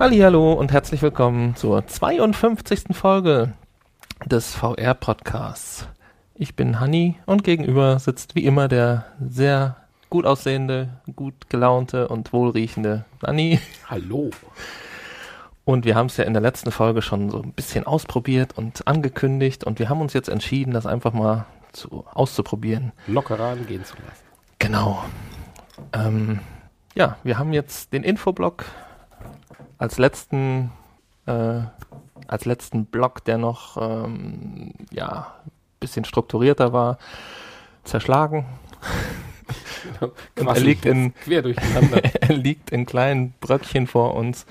Hallo und herzlich willkommen zur 52. Folge des VR Podcasts. Ich bin Hanni und gegenüber sitzt wie immer der sehr gut aussehende, gut gelaunte und wohlriechende Nanni. Hallo. Und wir haben es ja in der letzten Folge schon so ein bisschen ausprobiert und angekündigt und wir haben uns jetzt entschieden, das einfach mal zu, auszuprobieren. Locker rangehen zu lassen. Genau. Ähm, ja, wir haben jetzt den Infoblog als letzten, äh, als letzten Block, der noch ähm, ja bisschen strukturierter war, zerschlagen. Genau. Er liegt in quer durcheinander. er liegt in kleinen Bröckchen vor uns.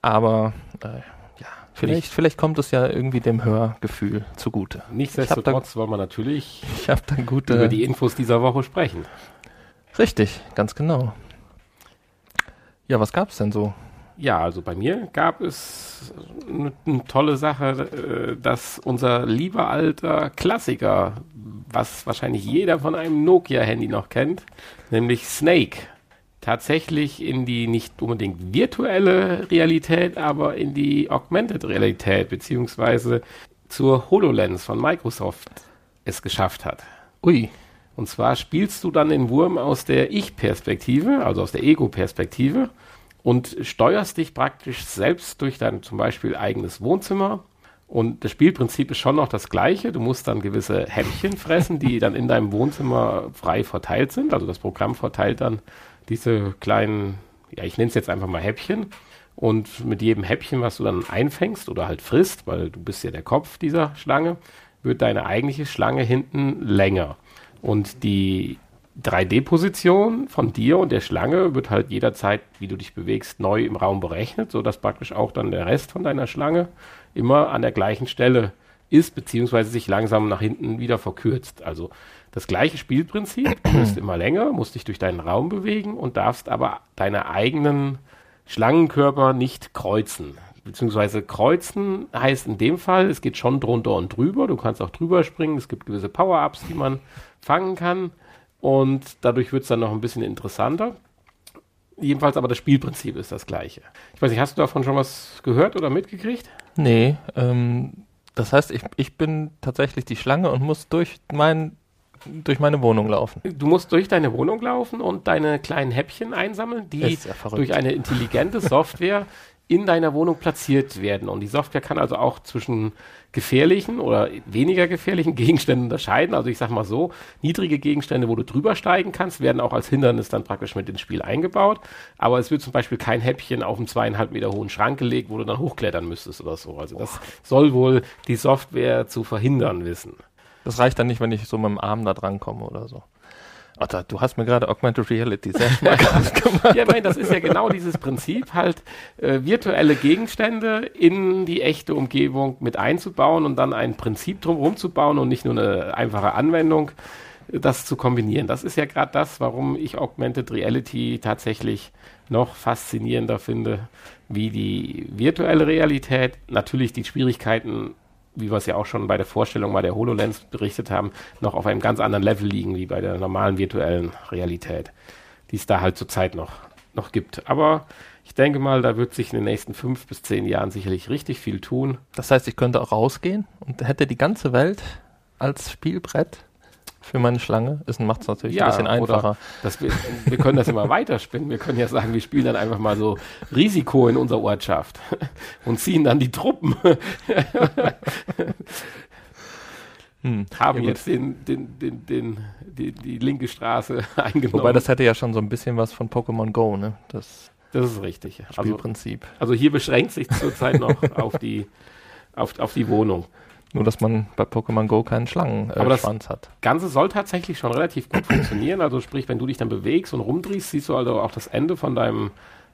Aber äh, ja, vielleicht, vielleicht kommt es ja irgendwie dem Hörgefühl zugute. Nichtsdestotrotz wollen wir natürlich Ich habe dann gute. über die Infos dieser Woche sprechen. Richtig, ganz genau. Ja, was gab's denn so? Ja, also bei mir gab es eine, eine tolle Sache, äh, dass unser lieber alter Klassiker, was wahrscheinlich jeder von einem Nokia-Handy noch kennt, nämlich Snake, tatsächlich in die nicht unbedingt virtuelle Realität, aber in die Augmented Realität beziehungsweise zur HoloLens von Microsoft es geschafft hat. Ui, Und zwar spielst du dann den Wurm aus der Ich-Perspektive, also aus der Ego-Perspektive und steuerst dich praktisch selbst durch dein zum Beispiel eigenes Wohnzimmer. Und das Spielprinzip ist schon noch das gleiche. Du musst dann gewisse Häppchen fressen, die dann in deinem Wohnzimmer frei verteilt sind. Also das Programm verteilt dann diese kleinen, ja, ich nenne es jetzt einfach mal Häppchen. Und mit jedem Häppchen, was du dann einfängst oder halt frisst, weil du bist ja der Kopf dieser Schlange, wird deine eigentliche Schlange hinten länger. Und die 3D-Position von dir und der Schlange wird halt jederzeit, wie du dich bewegst, neu im Raum berechnet, sodass praktisch auch dann der Rest von deiner Schlange immer an der gleichen Stelle ist, beziehungsweise sich langsam nach hinten wieder verkürzt. Also das gleiche Spielprinzip, du wirst immer länger, musst dich durch deinen Raum bewegen und darfst aber deine eigenen Schlangenkörper nicht kreuzen. Beziehungsweise kreuzen heißt in dem Fall, es geht schon drunter und drüber. Du kannst auch drüber springen. Es gibt gewisse Power-Ups, die man fangen kann. Und dadurch wird es dann noch ein bisschen interessanter. Jedenfalls aber das Spielprinzip ist das gleiche. Ich weiß nicht, hast du davon schon was gehört oder mitgekriegt? nee. Ähm, das heißt, ich, ich bin tatsächlich die Schlange und muss durch mein durch meine Wohnung laufen. Du musst durch deine Wohnung laufen und deine kleinen Häppchen einsammeln, die ja durch eine intelligente Software in deiner Wohnung platziert werden. Und die Software kann also auch zwischen gefährlichen oder weniger gefährlichen Gegenständen unterscheiden. Also ich sag mal so, niedrige Gegenstände, wo du drüber steigen kannst, werden auch als Hindernis dann praktisch mit ins Spiel eingebaut. Aber es wird zum Beispiel kein Häppchen auf einen zweieinhalb Meter hohen Schrank gelegt, wo du dann hochklettern müsstest oder so. Also das soll wohl die Software zu verhindern wissen. Das reicht dann nicht, wenn ich so mit dem Arm da dran komme oder so. Alter, du hast mir gerade Augmented Reality sehr schmackhaft gemacht. Ja, meine, das ist ja genau dieses Prinzip, halt äh, virtuelle Gegenstände in die echte Umgebung mit einzubauen und dann ein Prinzip drumherum zu bauen und nicht nur eine einfache Anwendung, äh, das zu kombinieren. Das ist ja gerade das, warum ich Augmented Reality tatsächlich noch faszinierender finde, wie die virtuelle Realität. Natürlich die Schwierigkeiten wie wir es ja auch schon bei der Vorstellung bei der HoloLens berichtet haben, noch auf einem ganz anderen Level liegen wie bei der normalen virtuellen Realität, die es da halt zurzeit noch, noch gibt. Aber ich denke mal, da wird sich in den nächsten fünf bis zehn Jahren sicherlich richtig viel tun. Das heißt, ich könnte auch rausgehen und hätte die ganze Welt als Spielbrett für meine Schlange. Ist macht es natürlich ein bisschen einfacher. Dass wir, wir können das immer weiterspinnen. Wir können ja sagen, wir spielen dann einfach mal so Risiko in unserer Ortschaft und ziehen dann die Truppen. Hm. Haben Ja, jetzt den, den, den, den, die, die linke Straße eingenommen. Wobei das hätte ja schon so ein bisschen was von Pokémon Go, ne? Das das ist richtig. Also, Spielprinzip. also hier beschränkt sich zurzeit noch auf die, auf, auf die Wohnung. Nur, dass man bei Pokémon Go keinen Schlangenschwanz äh, Aber das- Schwanz hat. Ganze soll tatsächlich schon relativ gut funktionieren. Also sprich, wenn du dich dann bewegst und rumdrehst, siehst du also auch das Ende von deinem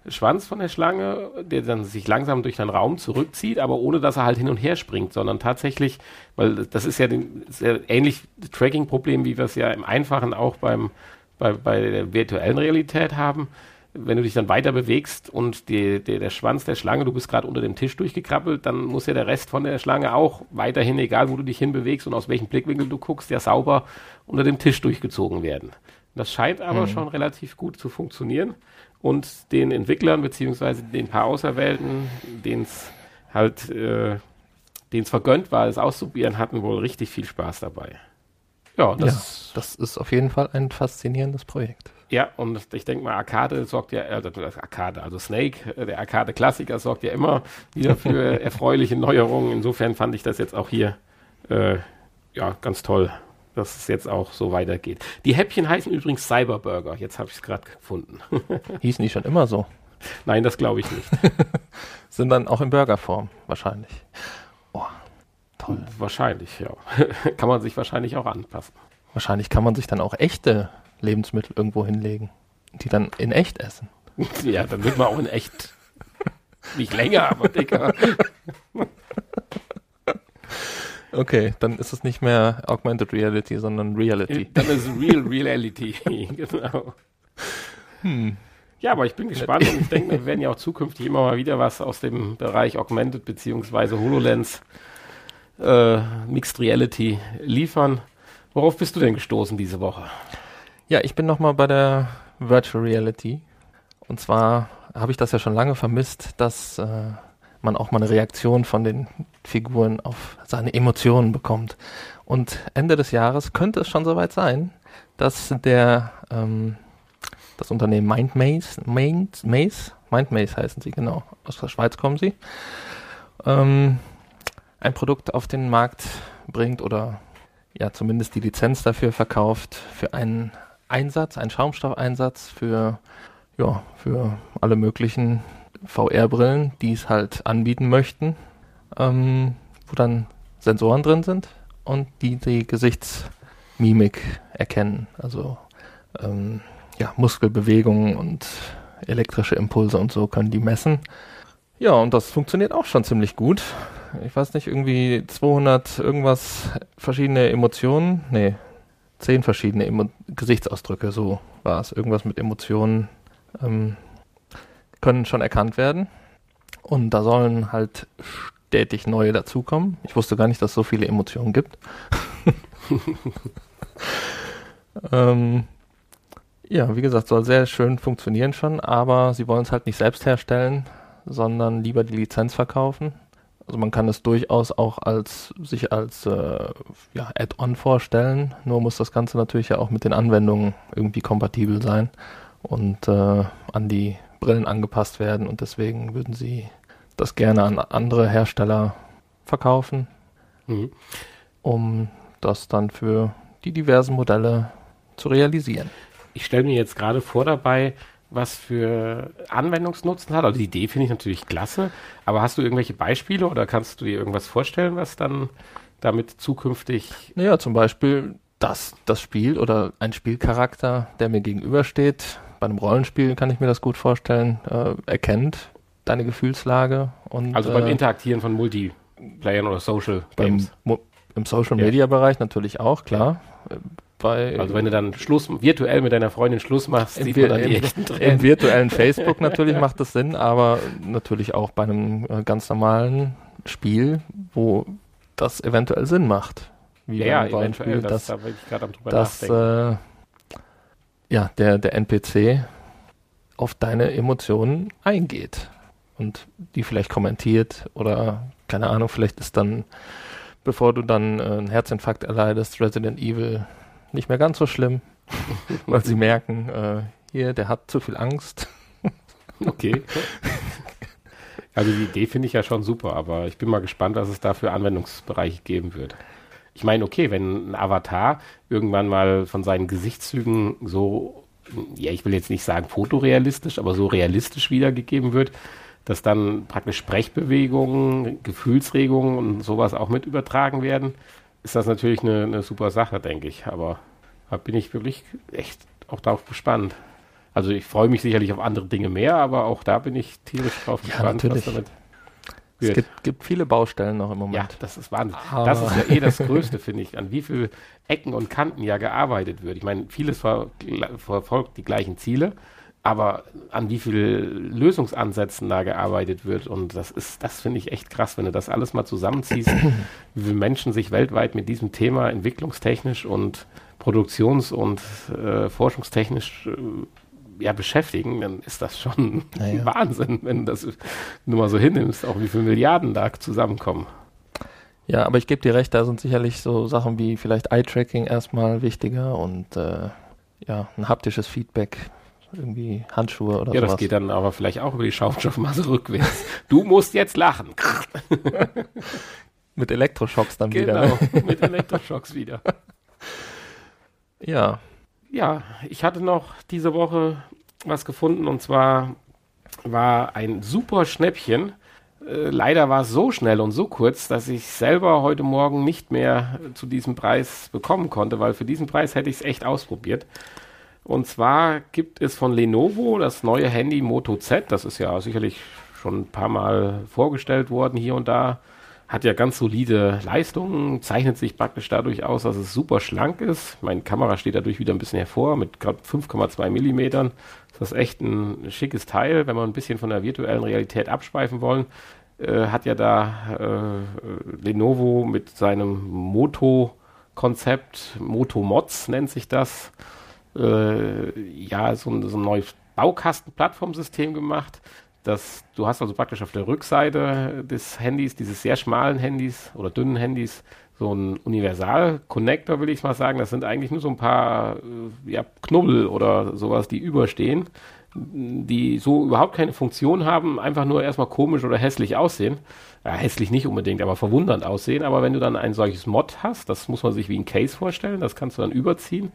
Schwanz von der Schlange, der dann sich langsam durch deinen Raum zurückzieht, aber ohne dass er halt hin und her springt, sondern tatsächlich, weil das ist ja den, sehr ähnlich Tracking-Problem, wie wir es ja im Einfachen auch beim, bei, bei der virtuellen Realität haben. Wenn du dich dann weiter bewegst und die, der, der Schwanz der Schlange, du bist gerade unter dem Tisch durchgekrabbelt, dann muss ja der Rest von der Schlange auch weiterhin, egal wo du dich hinbewegst und aus welchem Blickwinkel du guckst, ja sauber unter dem Tisch durchgezogen werden. Das scheint aber Mhm. schon relativ gut zu funktionieren. und den Entwicklern beziehungsweise den paar Auserwählten, denen es halt, äh, denen es vergönnt war, es auszuprobieren, hatten wohl richtig viel Spaß dabei. Ja, das, ja, das ist auf jeden Fall ein faszinierendes Projekt. Ja, und ich denke mal, Arcade sorgt ja, äh, Arcade, also Snake, äh, der Arcade-Klassiker sorgt ja immer wieder für erfreuliche Neuerungen. Insofern fand ich das jetzt auch hier äh, ja ganz toll, dass es jetzt auch so weitergeht. Die Häppchen heißen übrigens Cyberburger. Jetzt habe ich es gerade gefunden. Hießen die schon immer so? Nein, das glaube ich nicht. Sind dann auch in Burgerform wahrscheinlich. Oh, toll. Wahrscheinlich, ja. kann man sich wahrscheinlich auch anpassen. Wahrscheinlich kann man sich dann auch echte Lebensmittel irgendwo hinlegen, die dann in echt essen. Ja, dann wird man auch in echt. Nicht länger, aber dicker. Okay, dann ist es nicht mehr Augmented Reality, sondern Reality. Dann ist es Real Reality, genau. Hm. Ja, aber ich bin gespannt und ich denke, wir werden ja auch zukünftig immer mal wieder was aus dem Bereich Augmented bzw. HoloLens äh, Mixed Reality liefern. Worauf bist du denn gestoßen diese Woche? Ja, ich bin nochmal bei der Virtual Reality. Und zwar habe ich das ja schon lange vermisst, dass äh, man auch mal eine Reaktion von den Figuren auf seine Emotionen bekommt. Und Ende des Jahres könnte es schon soweit sein, dass der ähm, das Unternehmen MindMaze, Mind Maze, MindMaze heißen sie genau, aus der Schweiz kommen sie, ähm, ein Produkt auf den Markt bringt oder ja zumindest die Lizenz dafür verkauft für einen Einsatz, einen Schaumstoffeinsatz für ja für alle möglichen VR-Brillen, die es halt anbieten möchten, ähm, wo dann Sensoren drin sind und die die Gesichtsmimik erkennen. Also ähm, ja, Muskelbewegungen und elektrische Impulse und so können die messen. Ja, und das funktioniert auch schon ziemlich gut. Ich weiß nicht, irgendwie 200 irgendwas verschiedene Emotionen. Nee, 10 verschiedene Emo Gesichtsausdrücke, so war es. Irgendwas mit Emotionen. Ähm, können schon erkannt werden. Und da sollen halt stetig neue dazukommen. Ich wusste gar nicht, dass es so viele Emotionen gibt. ähm, ja, wie gesagt, soll sehr schön funktionieren schon, aber sie wollen es halt nicht selbst herstellen, sondern lieber die Lizenz verkaufen. Also man kann es durchaus auch als sich als äh, ja, Add-on vorstellen, nur muss das Ganze natürlich ja auch mit den Anwendungen irgendwie kompatibel sein und äh, an die Brillen angepasst werden und deswegen würden sie das gerne an andere Hersteller verkaufen, mhm. um das dann für die diversen Modelle zu realisieren. Ich stelle mir jetzt gerade vor dabei, was für Anwendungsnutzen hat. Also die Idee finde ich natürlich klasse, aber hast du irgendwelche Beispiele oder kannst du dir irgendwas vorstellen, was dann damit zukünftig. Naja, zum Beispiel, dass das Spiel oder ein Spielcharakter, der mir gegenübersteht, bei einem Rollenspiel kann ich mir das gut vorstellen, äh, erkennt deine Gefühlslage. Und, also beim äh, Interagieren von Multiplayern oder Social Games. Im Social Media Bereich natürlich auch, klar. Ja. Bei, also wenn du dann Schluss virtuell mit deiner Freundin Schluss machst, sieht man dann die echten Tränen. Im virtuellen Facebook natürlich macht das Sinn, aber natürlich auch bei einem äh, ganz normalen Spiel, wo das eventuell Sinn macht. Wie ja, ja eventuell, das, das, da will ich gerade am drüber dass. Äh, ja, der, der NPC auf deine Emotionen eingeht und die vielleicht kommentiert oder keine Ahnung, vielleicht ist dann, bevor du dann äh, einen Herzinfarkt erleidest, Resident Evil nicht mehr ganz so schlimm, weil sie merken, äh, hier, der hat zu viel Angst. okay. Also die Idee finde ich ja schon super, aber ich bin mal gespannt, was es da für Anwendungsbereiche geben wird. Ich meine, okay, wenn ein Avatar irgendwann mal von seinen Gesichtszügen so, ja, ich will jetzt nicht sagen fotorealistisch, aber so realistisch wiedergegeben wird, dass dann praktisch Sprechbewegungen, Gefühlsregungen und sowas auch mit übertragen werden, ist das natürlich eine, eine super Sache, denke ich. Aber da bin ich wirklich echt auch darauf gespannt. Also ich freue mich sicherlich auf andere Dinge mehr, aber auch da bin ich tierisch drauf ja, gespannt, natürlich. was damit es gibt, gibt, viele Baustellen noch im Moment. Ja, das ist Wahnsinn. Ah. Das ist ja eh das Größte, finde ich, an wie viel Ecken und Kanten ja gearbeitet wird. Ich meine, vieles ver verfolgt die gleichen Ziele, aber an wie viel Lösungsansätzen da gearbeitet wird. Und das ist, das finde ich echt krass, wenn du das alles mal zusammenziehst, wie viele Menschen sich weltweit mit diesem Thema entwicklungstechnisch und produktions- und äh, forschungstechnisch äh, ja, beschäftigen, dann ist das schon Naja. Wahnsinn, wenn du das nur mal so hinnimmst, auch wie viele Milliarden da zusammenkommen. Ja, aber ich gebe dir recht, da sind sicherlich so Sachen wie vielleicht Eye-Tracking erstmal wichtiger und äh, ja, ein haptisches Feedback, irgendwie Handschuhe oder Ja, das sowas. geht dann aber vielleicht auch über die Schaumstoffmasse rückwärts. Du musst jetzt lachen. Mit Elektroschocks dann wieder. Genau, Ne? mit Elektroschocks wieder. Ja, Ja, ich hatte noch diese Woche was gefunden und zwar war ein super Schnäppchen. Äh, leider war es so schnell und so kurz, dass ich selber heute Morgen nicht mehr zu diesem Preis bekommen konnte, weil für diesen Preis hätte ich es echt ausprobiert. Und zwar gibt es von Lenovo das neue Handy Moto Z. Das ist ja sicherlich schon ein paar Mal vorgestellt worden hier und da. Hat ja ganz solide Leistungen, zeichnet sich praktisch dadurch aus, dass es super schlank ist. Meine Kamera steht dadurch wieder ein bisschen hervor mit gerade 5,2 Millimetern. Das ist echt ein schickes Teil, wenn wir ein bisschen von der virtuellen Realität abschweifen wollen. Äh, hat ja da äh, Lenovo mit seinem Moto-Konzept, Moto Mods nennt sich das, äh, ja, so ein, so ein neues Baukasten-Plattformsystem gemacht. Das, du hast also praktisch auf der Rückseite des Handys, dieses sehr schmalen Handys oder dünnen Handys, so ein Universal-Connector, will ich mal sagen. Das sind eigentlich nur so ein paar äh, ja, Knubbel oder sowas, die überstehen, die so überhaupt keine Funktion haben, einfach nur erstmal komisch oder hässlich aussehen. Ja, hässlich nicht unbedingt, aber verwundernd aussehen. Aber wenn du dann ein solches Mod hast, das muss man sich wie ein Case vorstellen, das kannst du dann überziehen.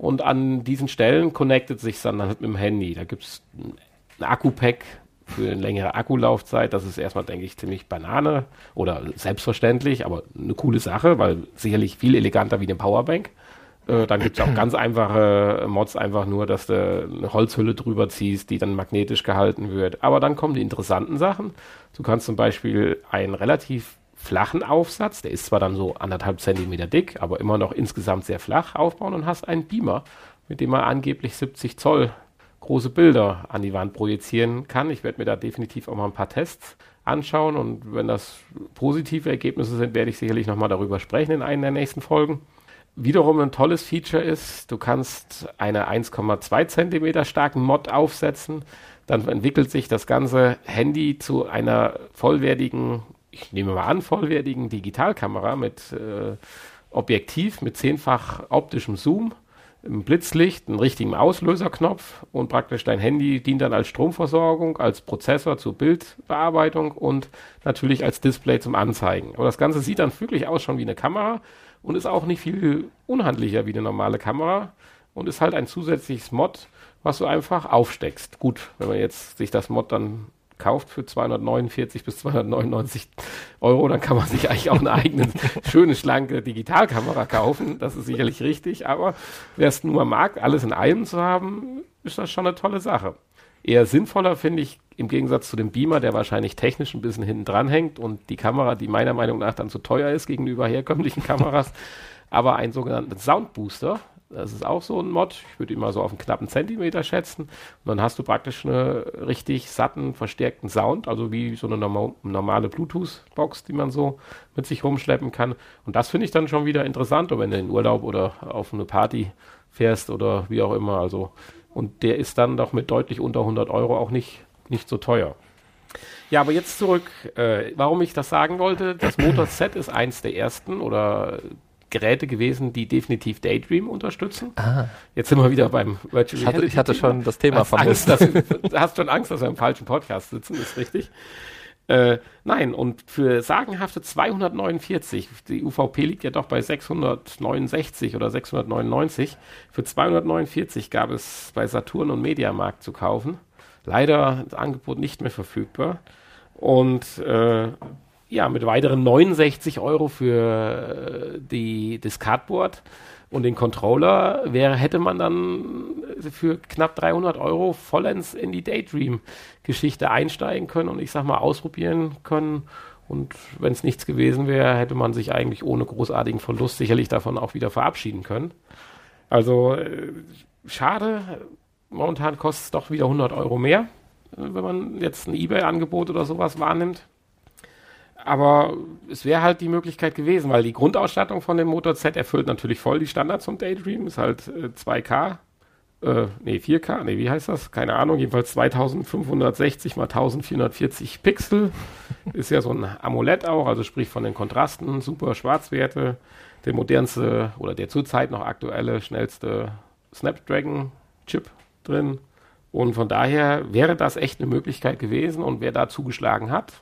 Und an diesen Stellen connectet sich dann halt mit dem Handy. Da gibt es ein Akku-Pack für eine längere Akkulaufzeit. Das ist erstmal, denke ich, ziemlich Banane oder selbstverständlich, aber eine coole Sache, weil sicherlich viel eleganter wie eine Powerbank. Äh, dann gibt es auch ganz einfache Mods, einfach nur, dass du eine Holzhülle drüber ziehst, die dann magnetisch gehalten wird. Aber dann kommen die interessanten Sachen. Du kannst zum Beispiel einen relativ flachen Aufsatz, der ist zwar dann so anderthalb Zentimeter dick, aber immer noch insgesamt sehr flach aufbauen und hast einen Beamer, mit dem man angeblich 70 Zoll große Bilder an die Wand projizieren kann. Ich werde mir da definitiv auch mal ein paar Tests anschauen und wenn das positive Ergebnisse sind, werde ich sicherlich nochmal darüber sprechen in einer der nächsten Folgen. Wiederum ein tolles Feature ist, du kannst eine 1,2 Zentimeter starken Mod aufsetzen. Dann entwickelt sich das ganze Handy zu einer vollwertigen, ich nehme mal an, vollwertigen Digitalkamera mit äh, Objektiv, mit zehnfach optischem Zoom, einem Blitzlicht, einen richtigen Auslöserknopf und praktisch dein Handy dient dann als Stromversorgung, als Prozessor zur Bildbearbeitung und natürlich als Display zum Anzeigen. Aber das Ganze sieht dann wirklich aus schon wie eine Kamera und ist auch nicht viel unhandlicher wie eine normale Kamera und ist halt ein zusätzliches Mod, was du einfach aufsteckst. Gut, wenn man jetzt sich das Mod dann kauft für 249 bis 299 Euro, dann kann man sich eigentlich auch eine eigene schöne, schlanke Digitalkamera kaufen. Das ist sicherlich richtig, aber wer es nur mag, alles in einem zu haben, ist das schon eine tolle Sache. Eher sinnvoller finde ich im Gegensatz zu dem Beamer, der wahrscheinlich technisch ein bisschen hinten dran hängt und die Kamera, die meiner Meinung nach dann zu teuer ist gegenüber herkömmlichen Kameras, aber einen sogenannten Soundbooster. Das ist auch so ein Mod. Ich würde ihn mal so auf einen knappen Zentimeter schätzen. Und dann hast du praktisch eine richtig satten, verstärkten Sound, also wie so eine norma normale Bluetooth-Box, die man so mit sich rumschleppen kann. Und das finde ich dann schon wieder interessant, wenn du in Urlaub oder auf eine Party fährst oder wie auch immer. Also, und der ist dann doch mit deutlich unter 100 Euro auch nicht, nicht so teuer. Ja, aber jetzt zurück, äh, warum ich das sagen wollte. Das Motor Z ist eins der ersten oder Geräte gewesen, die definitiv Daydream unterstützen. Ah. Jetzt sind wir wieder beim Virtual Ich hatte, ich hatte schon das Thema hast Angst, dass, du hast schon Angst, dass wir im falschen Podcast sitzen, ist richtig. Äh, nein, und für sagenhafte 249, die UVP liegt ja doch bei 669 oder 699, für 249 gab es bei Saturn und Mediamarkt zu kaufen. Leider das Angebot nicht mehr verfügbar. Und äh, ja, mit weiteren 69 Euro für äh, die, das Cardboard und den Controller wäre, hätte man dann für knapp 300 Euro vollends in die Daydream-Geschichte einsteigen können und ich sag mal ausprobieren können. Und wenn es nichts gewesen wäre, hätte man sich eigentlich ohne großartigen Verlust sicherlich davon auch wieder verabschieden können. Also äh, schade, momentan kostet es doch wieder 100 Euro mehr, äh, wenn man jetzt ein Ebay-Angebot oder sowas wahrnimmt. Aber es wäre halt die Möglichkeit gewesen, weil die Grundausstattung von dem Motor Z erfüllt natürlich voll die Standards vom Daydream, ist halt äh, 2K äh, nee, 4K, nee, wie heißt das? Keine Ahnung, jedenfalls 2560 mal 1440 Pixel. Ist ja so ein AMOLED auch, also sprich von den Kontrasten, super Schwarzwerte, der modernste oder der zurzeit noch aktuelle, schnellste Snapdragon-Chip drin. Und von daher wäre das echt eine Möglichkeit gewesen und wer da zugeschlagen hat,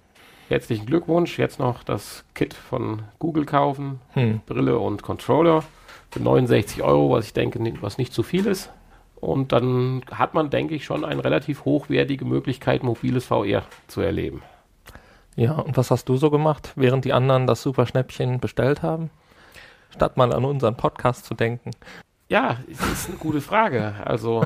herzlichen Glückwunsch. Jetzt noch das Kit von Google kaufen, hm. Brille und Controller für 69 Euro, was ich denke, was nicht zu viel ist. Und dann hat man, denke ich, schon eine relativ hochwertige Möglichkeit, mobiles VR zu erleben. Ja, und was hast du so gemacht, während die anderen das Superschnäppchen bestellt haben? Statt mal an unseren Podcast zu denken. Ja, das ist eine gute Frage. Also,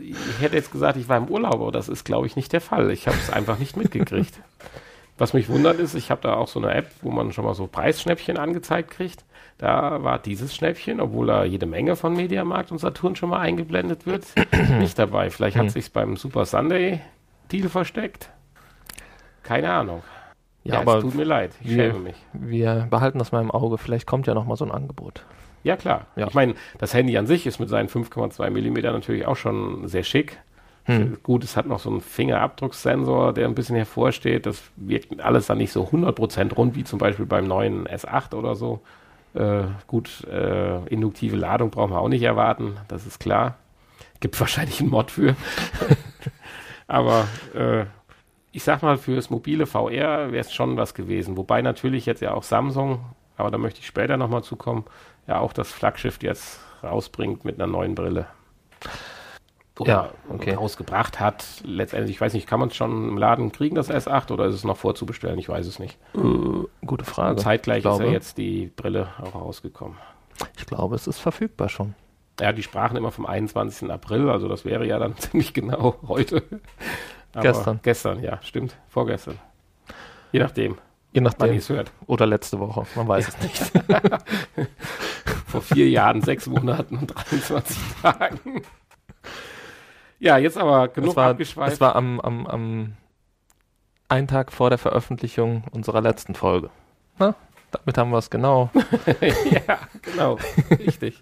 ich hätte jetzt gesagt, ich war im Urlaub, aber das ist, glaube ich, nicht der Fall. Ich habe es einfach nicht mitgekriegt. Was mich wundert ist, ich habe da auch so eine App, wo man schon mal so Preisschnäppchen angezeigt kriegt. Da war dieses Schnäppchen, obwohl da jede Menge von Mediamarkt und Saturn schon mal eingeblendet wird, nicht dabei. Vielleicht hat hm. sich beim Super Sunday Deal versteckt. Keine Ahnung. Ja, ja aber tut mir leid. Ich wir, schäme mich. Wir behalten das mal im Auge. Vielleicht kommt ja noch mal so ein Angebot. Ja, klar. Ja. Ich meine, das Handy an sich ist mit seinen 5,2 Millimeter natürlich auch schon sehr schick. Hm. Gut, es hat noch so einen Fingerabdrucksensor, der ein bisschen hervorsteht. Das wirkt alles dann nicht so 100% rund, wie zum Beispiel beim neuen S8 oder so. Äh, gut, äh, induktive Ladung brauchen wir auch nicht erwarten, das ist klar. Gibt wahrscheinlich einen Mod für. Aber äh, ich sag mal, fürs mobile VR wäre es schon was gewesen. Wobei natürlich jetzt ja auch Samsung, aber da möchte ich später nochmal zukommen, ja auch das Flaggschiff jetzt rausbringt mit einer neuen Brille. Ja, okay. rausgebracht hat. Letztendlich, ich weiß nicht, kann man es schon im Laden kriegen, das S8, oder ist es noch vorzubestellen? Ich weiß es nicht. Uh, gute Frage. Zeitgleich ist ja jetzt die Brille auch rausgekommen. Ich glaube, es ist verfügbar schon. Ja, die sprachen immer vom 21. April, also das wäre ja dann ziemlich genau heute. Aber gestern. Gestern, ja, stimmt. Vorgestern. Je nachdem. Je nachdem. Wann hört. Oder letzte Woche, man weiß ja. es nicht. Vor vier Jahren, sechs Monaten und 23 Tagen. Ja, jetzt aber genug es war, abgeschweift. Es war am, am, am einen Tag vor der Veröffentlichung unserer letzten Folge. Na, damit haben wir es genau. ja, genau. Richtig.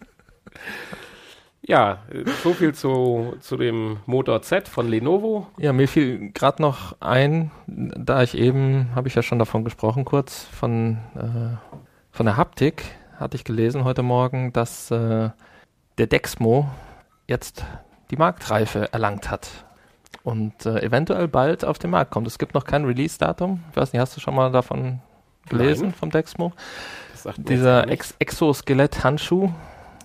Ja, so viel zu, zu dem Motor Z von Lenovo. Ja, mir fiel gerade noch ein, da ich eben, habe ich ja schon davon gesprochen kurz, von, äh, von der Haptik hatte ich gelesen heute Morgen, dass äh, der Dexmo jetzt die Marktreife erlangt hat und äh, eventuell bald auf den Markt kommt. Es gibt noch kein Release-Datum. Ich weiß nicht, hast du schon mal davon gelesen Nein. vom Dexmo? Dieser Ex Exoskelett-Handschuh.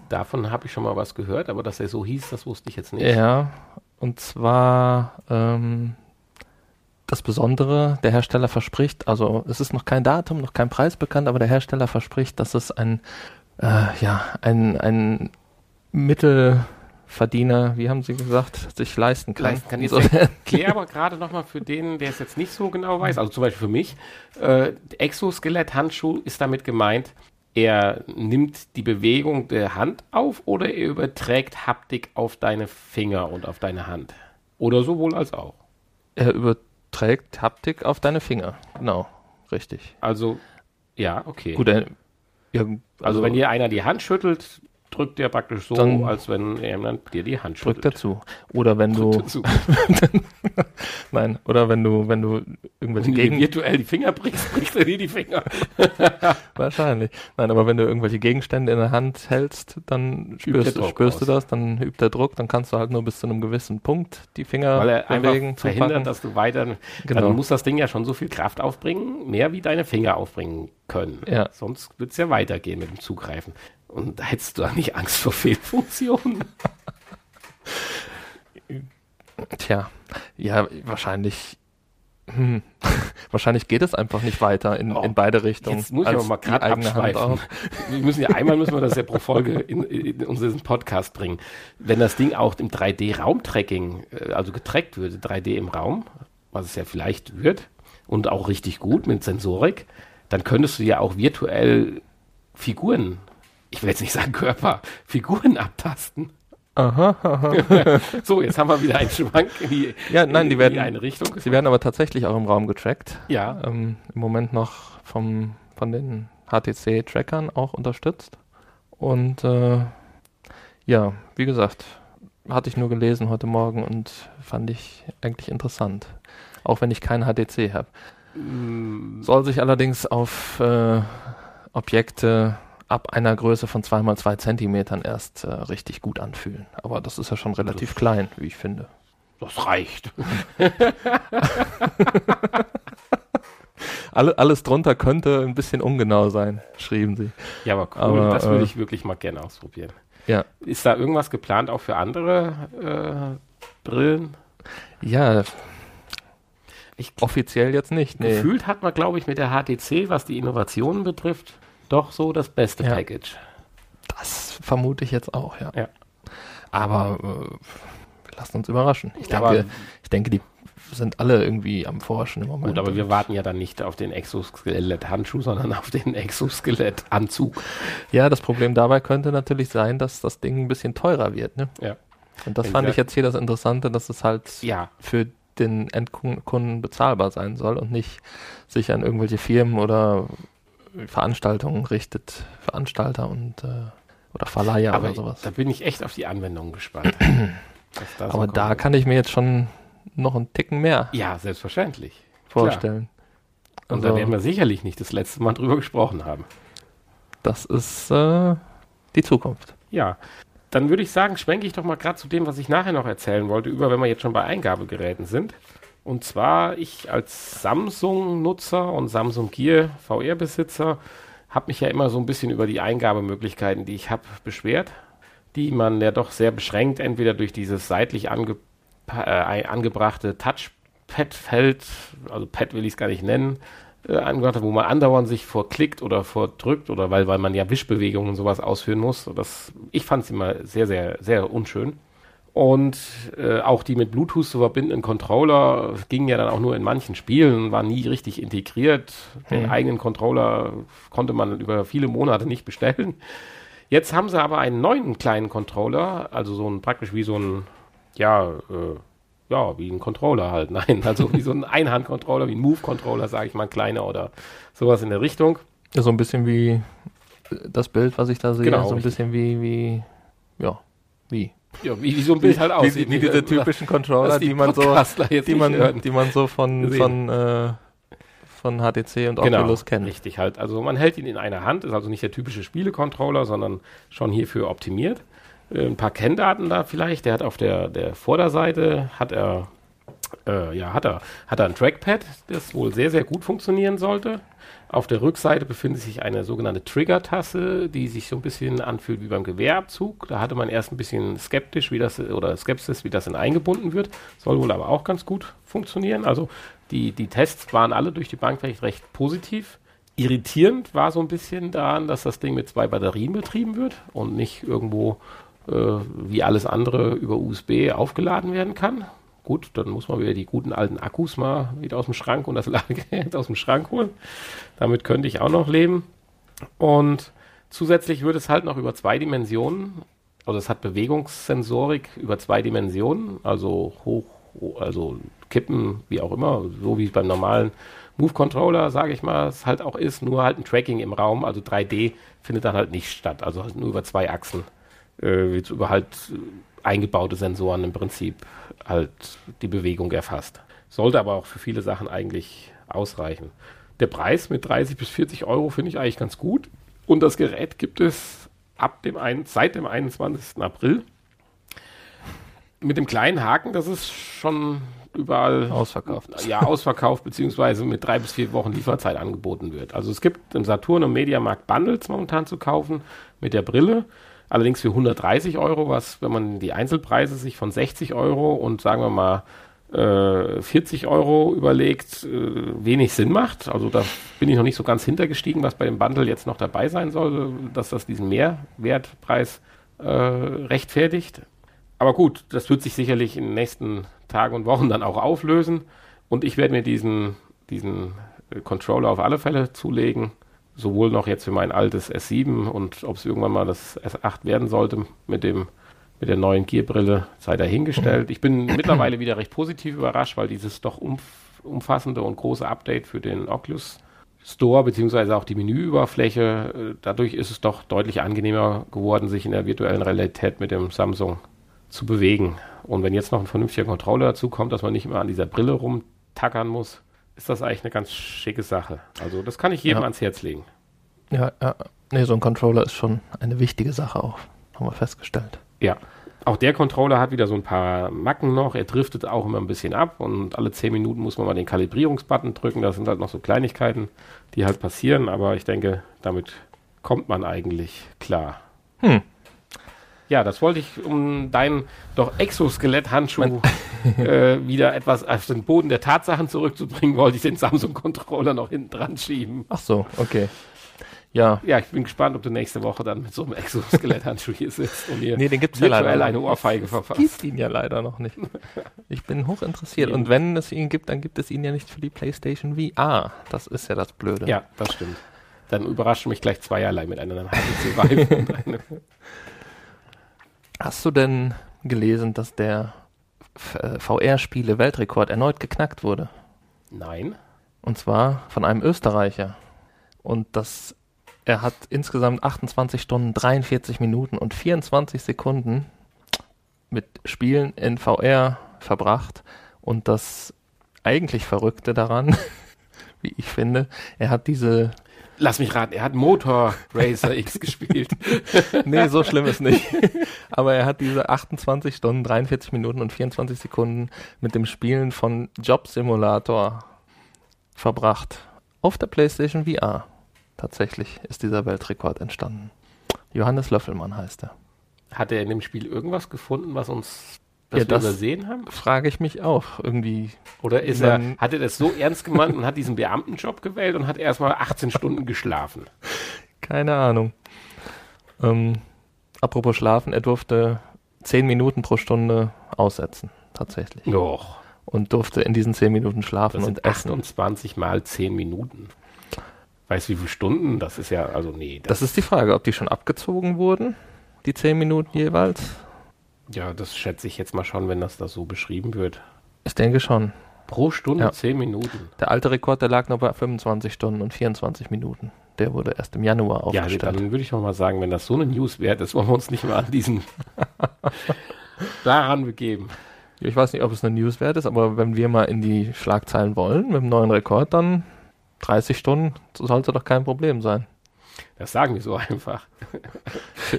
Davon habe ich schon mal was gehört, aber dass er so hieß, das wusste ich jetzt nicht. Ja, und zwar ähm, das Besondere, der Hersteller verspricht, also es ist noch kein Datum, noch kein Preis bekannt, aber der Hersteller verspricht, dass es ein, äh, ja, ein, ein Mittel Verdiener, wie haben Sie gesagt, sich leisten kann. Leisten kann. Jetzt so. erklär aber gerade nochmal für den, der es jetzt nicht so genau weiß, also zum Beispiel für mich, äh, Exoskelett-Handschuh ist damit gemeint, er nimmt die Bewegung der Hand auf oder er überträgt Haptik auf deine Finger und auf deine Hand. Oder sowohl als auch. Er überträgt Haptik auf deine Finger, genau, richtig. Also, ja, okay. Gut, er, ja, also, also wenn dir einer die Hand schüttelt, drückt er praktisch so, dann als wenn jemand dir die Hand schüttelt. Drückt dazu. Oder wenn du. Nein, oder wenn du, wenn du irgendwelche wenn Gegen virtuell die Finger brichst, brichst er dir die Finger. Wahrscheinlich. Nein, aber wenn du irgendwelche Gegenstände in der Hand hältst, dann spürst, spürst du das, dann übt der Druck, dann kannst du halt nur bis zu einem gewissen Punkt die Finger Weil er bewegen, verhindert, dass du weiter. Genau. Dann muss das Ding ja schon so viel Kraft aufbringen, mehr wie deine Finger aufbringen können. Ja. Sonst wird es ja weitergehen mit dem Zugreifen. Und hättest du da nicht Angst vor Fehlfunktionen? Tja, ja, wahrscheinlich. Hm. wahrscheinlich geht es einfach nicht weiter in, oh, in beide Richtungen. Jetzt muss ich aber mal gerade abschweifen. Wir müssen ja einmal müssen wir das ja pro Folge in, in unseren Podcast bringen. Wenn das Ding auch im 3D-Raumtracking, äh, also getrackt würde, 3D im Raum, was es ja vielleicht wird, und auch richtig gut mit Sensorik, dann könntest du ja auch virtuell Figuren ich will jetzt nicht sagen Körper, Figuren abtasten. Aha, aha. so, jetzt haben wir wieder einen Schwank in die, ja, nein, die werden, eine Richtung. Sie werden aber tatsächlich auch im Raum getrackt. Ja. Ähm, Im Moment noch vom, von den HTC-Trackern auch unterstützt. Und äh, ja, wie gesagt, hatte ich nur gelesen heute Morgen und fand ich eigentlich interessant. Auch wenn ich kein HTC habe. Mm. Soll sich allerdings auf äh, Objekte ab einer Größe von 2x2 Zentimetern erst äh, richtig gut anfühlen. Aber das ist ja schon relativ das, klein, wie ich finde. Das reicht. Alle, alles drunter könnte ein bisschen ungenau sein, schrieben sie. Ja, aber cool, aber, das würde äh, ich wirklich mal gerne ausprobieren. Ja. Ist da irgendwas geplant auch für andere äh, Brillen? Ja, ich, offiziell jetzt nicht. Nee. Gefühlt hat man, glaube ich, mit der HTC, was die Innovationen betrifft, doch so das beste ja. Package. Das vermute ich jetzt auch, ja. ja. Aber äh, lasst uns überraschen. Ich denke, ich denke, die sind alle irgendwie am Forschen im Moment. Gut, aber wir warten ja dann nicht auf den Exoskelett-Handschuh, sondern auf den Exoskelett-Anzug. Ja, das Problem dabei könnte natürlich sein, dass das Ding ein bisschen teurer wird. Ne? Ja. Und das Wenn fand ich jetzt hier das Interessante, dass es halt ja. für den Endkunden bezahlbar sein soll und nicht sich an irgendwelche Firmen oder Veranstaltungen richtet, Veranstalter und äh, oder Verleiher Aber oder sowas. Da bin ich echt auf die Anwendung gespannt. da Aber da kann ich mir jetzt schon noch einen Ticken mehr. Ja, selbstverständlich. Vorstellen. Und also, da werden wir sicherlich nicht das letzte Mal drüber gesprochen haben. Das ist äh, die Zukunft. Ja. Dann würde ich sagen, schwenke ich doch mal gerade zu dem, was ich nachher noch erzählen wollte, über, wenn wir jetzt schon bei Eingabegeräten sind. Und zwar, ich als Samsung-Nutzer und Samsung Gear VR-Besitzer habe mich ja immer so ein bisschen über die Eingabemöglichkeiten, die ich habe, beschwert, die man ja doch sehr beschränkt, entweder durch dieses seitlich ange äh, angebrachte Touchpad-Feld, also Pad will ich es gar nicht nennen, äh, angebracht, wo man andauernd sich vorklickt oder vordrückt oder weil, weil man ja Wischbewegungen und sowas ausführen muss. Das, ich fand es immer sehr, sehr, sehr unschön. Und äh, auch die mit Bluetooth zu verbindenden Controller gingen ja dann auch nur in manchen Spielen, waren nie richtig integriert. Den mhm. eigenen Controller konnte man über viele Monate nicht bestellen. Jetzt haben sie aber einen neuen kleinen Controller, also so ein praktisch wie so ein ja, äh, ja, wie ein Controller halt. Nein, also wie so ein Einhand-Controller, wie ein Move-Controller, sage ich mal, ein kleiner oder sowas in der Richtung. Ja, so ein bisschen wie das Bild, was ich da sehe, genau, so ein richtig. bisschen wie, wie, ja, wie. Ja, wie, wie so ein Bild halt aussieht. Wie, wie diese typischen Controller, die, die, man so, die man, die man so von, von, äh, von HTC und genau, Oculus kennt. Richtig halt. Also man hält ihn in einer Hand, ist also nicht der typische Spiele-Controller, sondern schon hierfür optimiert. Äh, ein paar Kenndaten da vielleicht. Der hat auf der, der Vorderseite hat er äh, ja, hat er, hat er ein Trackpad, das wohl sehr, sehr gut funktionieren sollte. Auf der Rückseite befindet sich eine sogenannte Trigger-Tasse, die sich so ein bisschen anfühlt wie beim Gewehrabzug. Da hatte man erst ein bisschen skeptisch, wie das oder Skepsis, wie das denn eingebunden wird. Soll wohl aber auch ganz gut funktionieren. Also die, die Tests waren alle durch die Bank recht, recht positiv. Irritierend war so ein bisschen daran, dass das Ding mit zwei Batterien betrieben wird und nicht irgendwo äh, wie alles andere über USB aufgeladen werden kann. Gut, dann muss man wieder die guten alten Akkus mal wieder aus dem Schrank und das Ladegerät aus dem Schrank holen. Damit könnte ich auch noch leben. Und zusätzlich wird es halt noch über zwei Dimensionen, also es hat Bewegungssensorik über zwei Dimensionen, also hoch, also kippen, wie auch immer, so wie beim normalen Move-Controller, sage ich mal, es halt auch ist, nur halt ein Tracking im Raum, also 3D findet dann halt nicht statt, also halt nur über zwei Achsen äh, über halt eingebaute Sensoren im Prinzip halt die Bewegung erfasst. Sollte aber auch für viele Sachen eigentlich ausreichen. Der Preis mit 30 bis 40 Euro finde ich eigentlich ganz gut. Und das Gerät gibt es ab dem ein, seit dem 21. April. Mit dem kleinen Haken, das ist schon überall ausverkauft. Ja, ausverkauft, beziehungsweise mit drei bis vier Wochen Lieferzeit angeboten wird. Also es gibt im Saturn und Mediamarkt Bundles momentan zu kaufen mit der Brille. Allerdings für 130 Euro, was, wenn man die Einzelpreise sich von 60 Euro und sagen wir mal äh, 40 Euro überlegt, äh, wenig Sinn macht. Also da bin ich noch nicht so ganz hintergestiegen, was bei dem Bundle jetzt noch dabei sein soll, dass das diesen Mehrwertpreis äh, rechtfertigt. Aber gut, das wird sich sicherlich in den nächsten Tagen und Wochen dann auch auflösen. Und ich werde mir diesen, diesen Controller auf alle Fälle zulegen sowohl noch jetzt für mein altes S7 und ob es irgendwann mal das S8 werden sollte mit dem mit der neuen Gear-Brille sei dahingestellt. Ich bin mittlerweile wieder recht positiv überrascht, weil dieses doch umf umfassende und große Update für den Oculus Store beziehungsweise auch die Menüüberfläche, äh, dadurch ist es doch deutlich angenehmer geworden, sich in der virtuellen Realität mit dem Samsung zu bewegen. Und wenn jetzt noch ein vernünftiger Controller dazu kommt, dass man nicht immer an dieser Brille rumtackern muss, ist das eigentlich eine ganz schicke Sache. Also das kann ich jedem Ja. ans Herz legen. Ja, ja. Nee, so ein Controller ist schon eine wichtige Sache auch. Haben wir festgestellt. Ja. Auch der Controller hat wieder so ein paar Macken noch. Er driftet auch immer ein bisschen ab und alle 10 Minuten muss man mal den Kalibrierungsbutton drücken. Das sind halt noch so Kleinigkeiten, die halt passieren, aber ich denke, damit kommt man eigentlich klar. Hm. Ja, das wollte ich, um deinen doch Exoskelett-Handschuh äh, wieder etwas auf den Boden der Tatsachen zurückzubringen, wollte ich den Samsung-Controller noch hinten dran schieben. Ach so, okay. Ja, Ja, ich bin gespannt, ob du nächste Woche dann mit so einem Exoskelett-Handschuh hier sitzt und mir nee, den gibt's ja leider eine. Ohrfeige verfasst. gibt ihn ja leider noch nicht. Ich bin hoch interessiert. Und wenn es ihn gibt, dann gibt es ihn ja nicht für die PlayStation VR. Das ist ja das Blöde. Ja, das stimmt. Dann überraschen mich gleich zweierlei mit einer HTC Vive und einem Hast du denn gelesen, dass der äh, VR-Spiele-Weltrekord erneut geknackt wurde? Nein. Und zwar von einem Österreicher. Und das, er hat insgesamt 28 Stunden, 43 Minuten und 24 Sekunden mit Spielen in VR verbracht. Und das eigentlich Verrückte daran, wie ich finde, er hat diese, Lass mich raten, er hat Motor Racer X gespielt. nee, so schlimm ist nicht, aber er hat diese 28 Stunden, 43 Minuten und 24 Sekunden mit dem Spielen von Job Simulator verbracht. Auf der PlayStation VR. Tatsächlich ist dieser Weltrekord entstanden. Johannes Löffelmann heißt er. Hat er in dem Spiel irgendwas gefunden, was uns das, Ja, wir das- übersehen haben? Frage ich mich auch irgendwie. Oder ist er, hat er das so ernst gemeint und hat diesen Beamtenjob gewählt und hat erstmal 18 Stunden geschlafen? Keine Ahnung. Ähm, apropos Schlafen, er durfte 10 Minuten pro Stunde aussetzen. Tatsächlich. Doch. Und durfte in diesen 10 Minuten schlafen Das und sind essen. 28 mal 10 Minuten. Weißt du, wie viele Stunden? Das ist ja, also nee. Das ist die Frage, ob die schon abgezogen wurden, die 10 Minuten jeweils. Ja, das schätze ich jetzt mal schon, wenn das da so beschrieben wird. Ich denke schon. Pro Stunde Ja. 10 Minuten. Der alte Rekord, der lag noch bei 25 Stunden und 24 Minuten. Der wurde erst im Januar Ja, aufgestellt. dann würde ich doch mal sagen, wenn das so eine News wert ist, wollen wir uns nicht mehr an diesen daran begeben. Ich weiß nicht, ob es eine News wert ist, aber wenn wir mal in die Schlagzeilen wollen, mit dem neuen Rekord, dann 30 Stunden sollte doch kein Problem sein. Das sagen wir so einfach.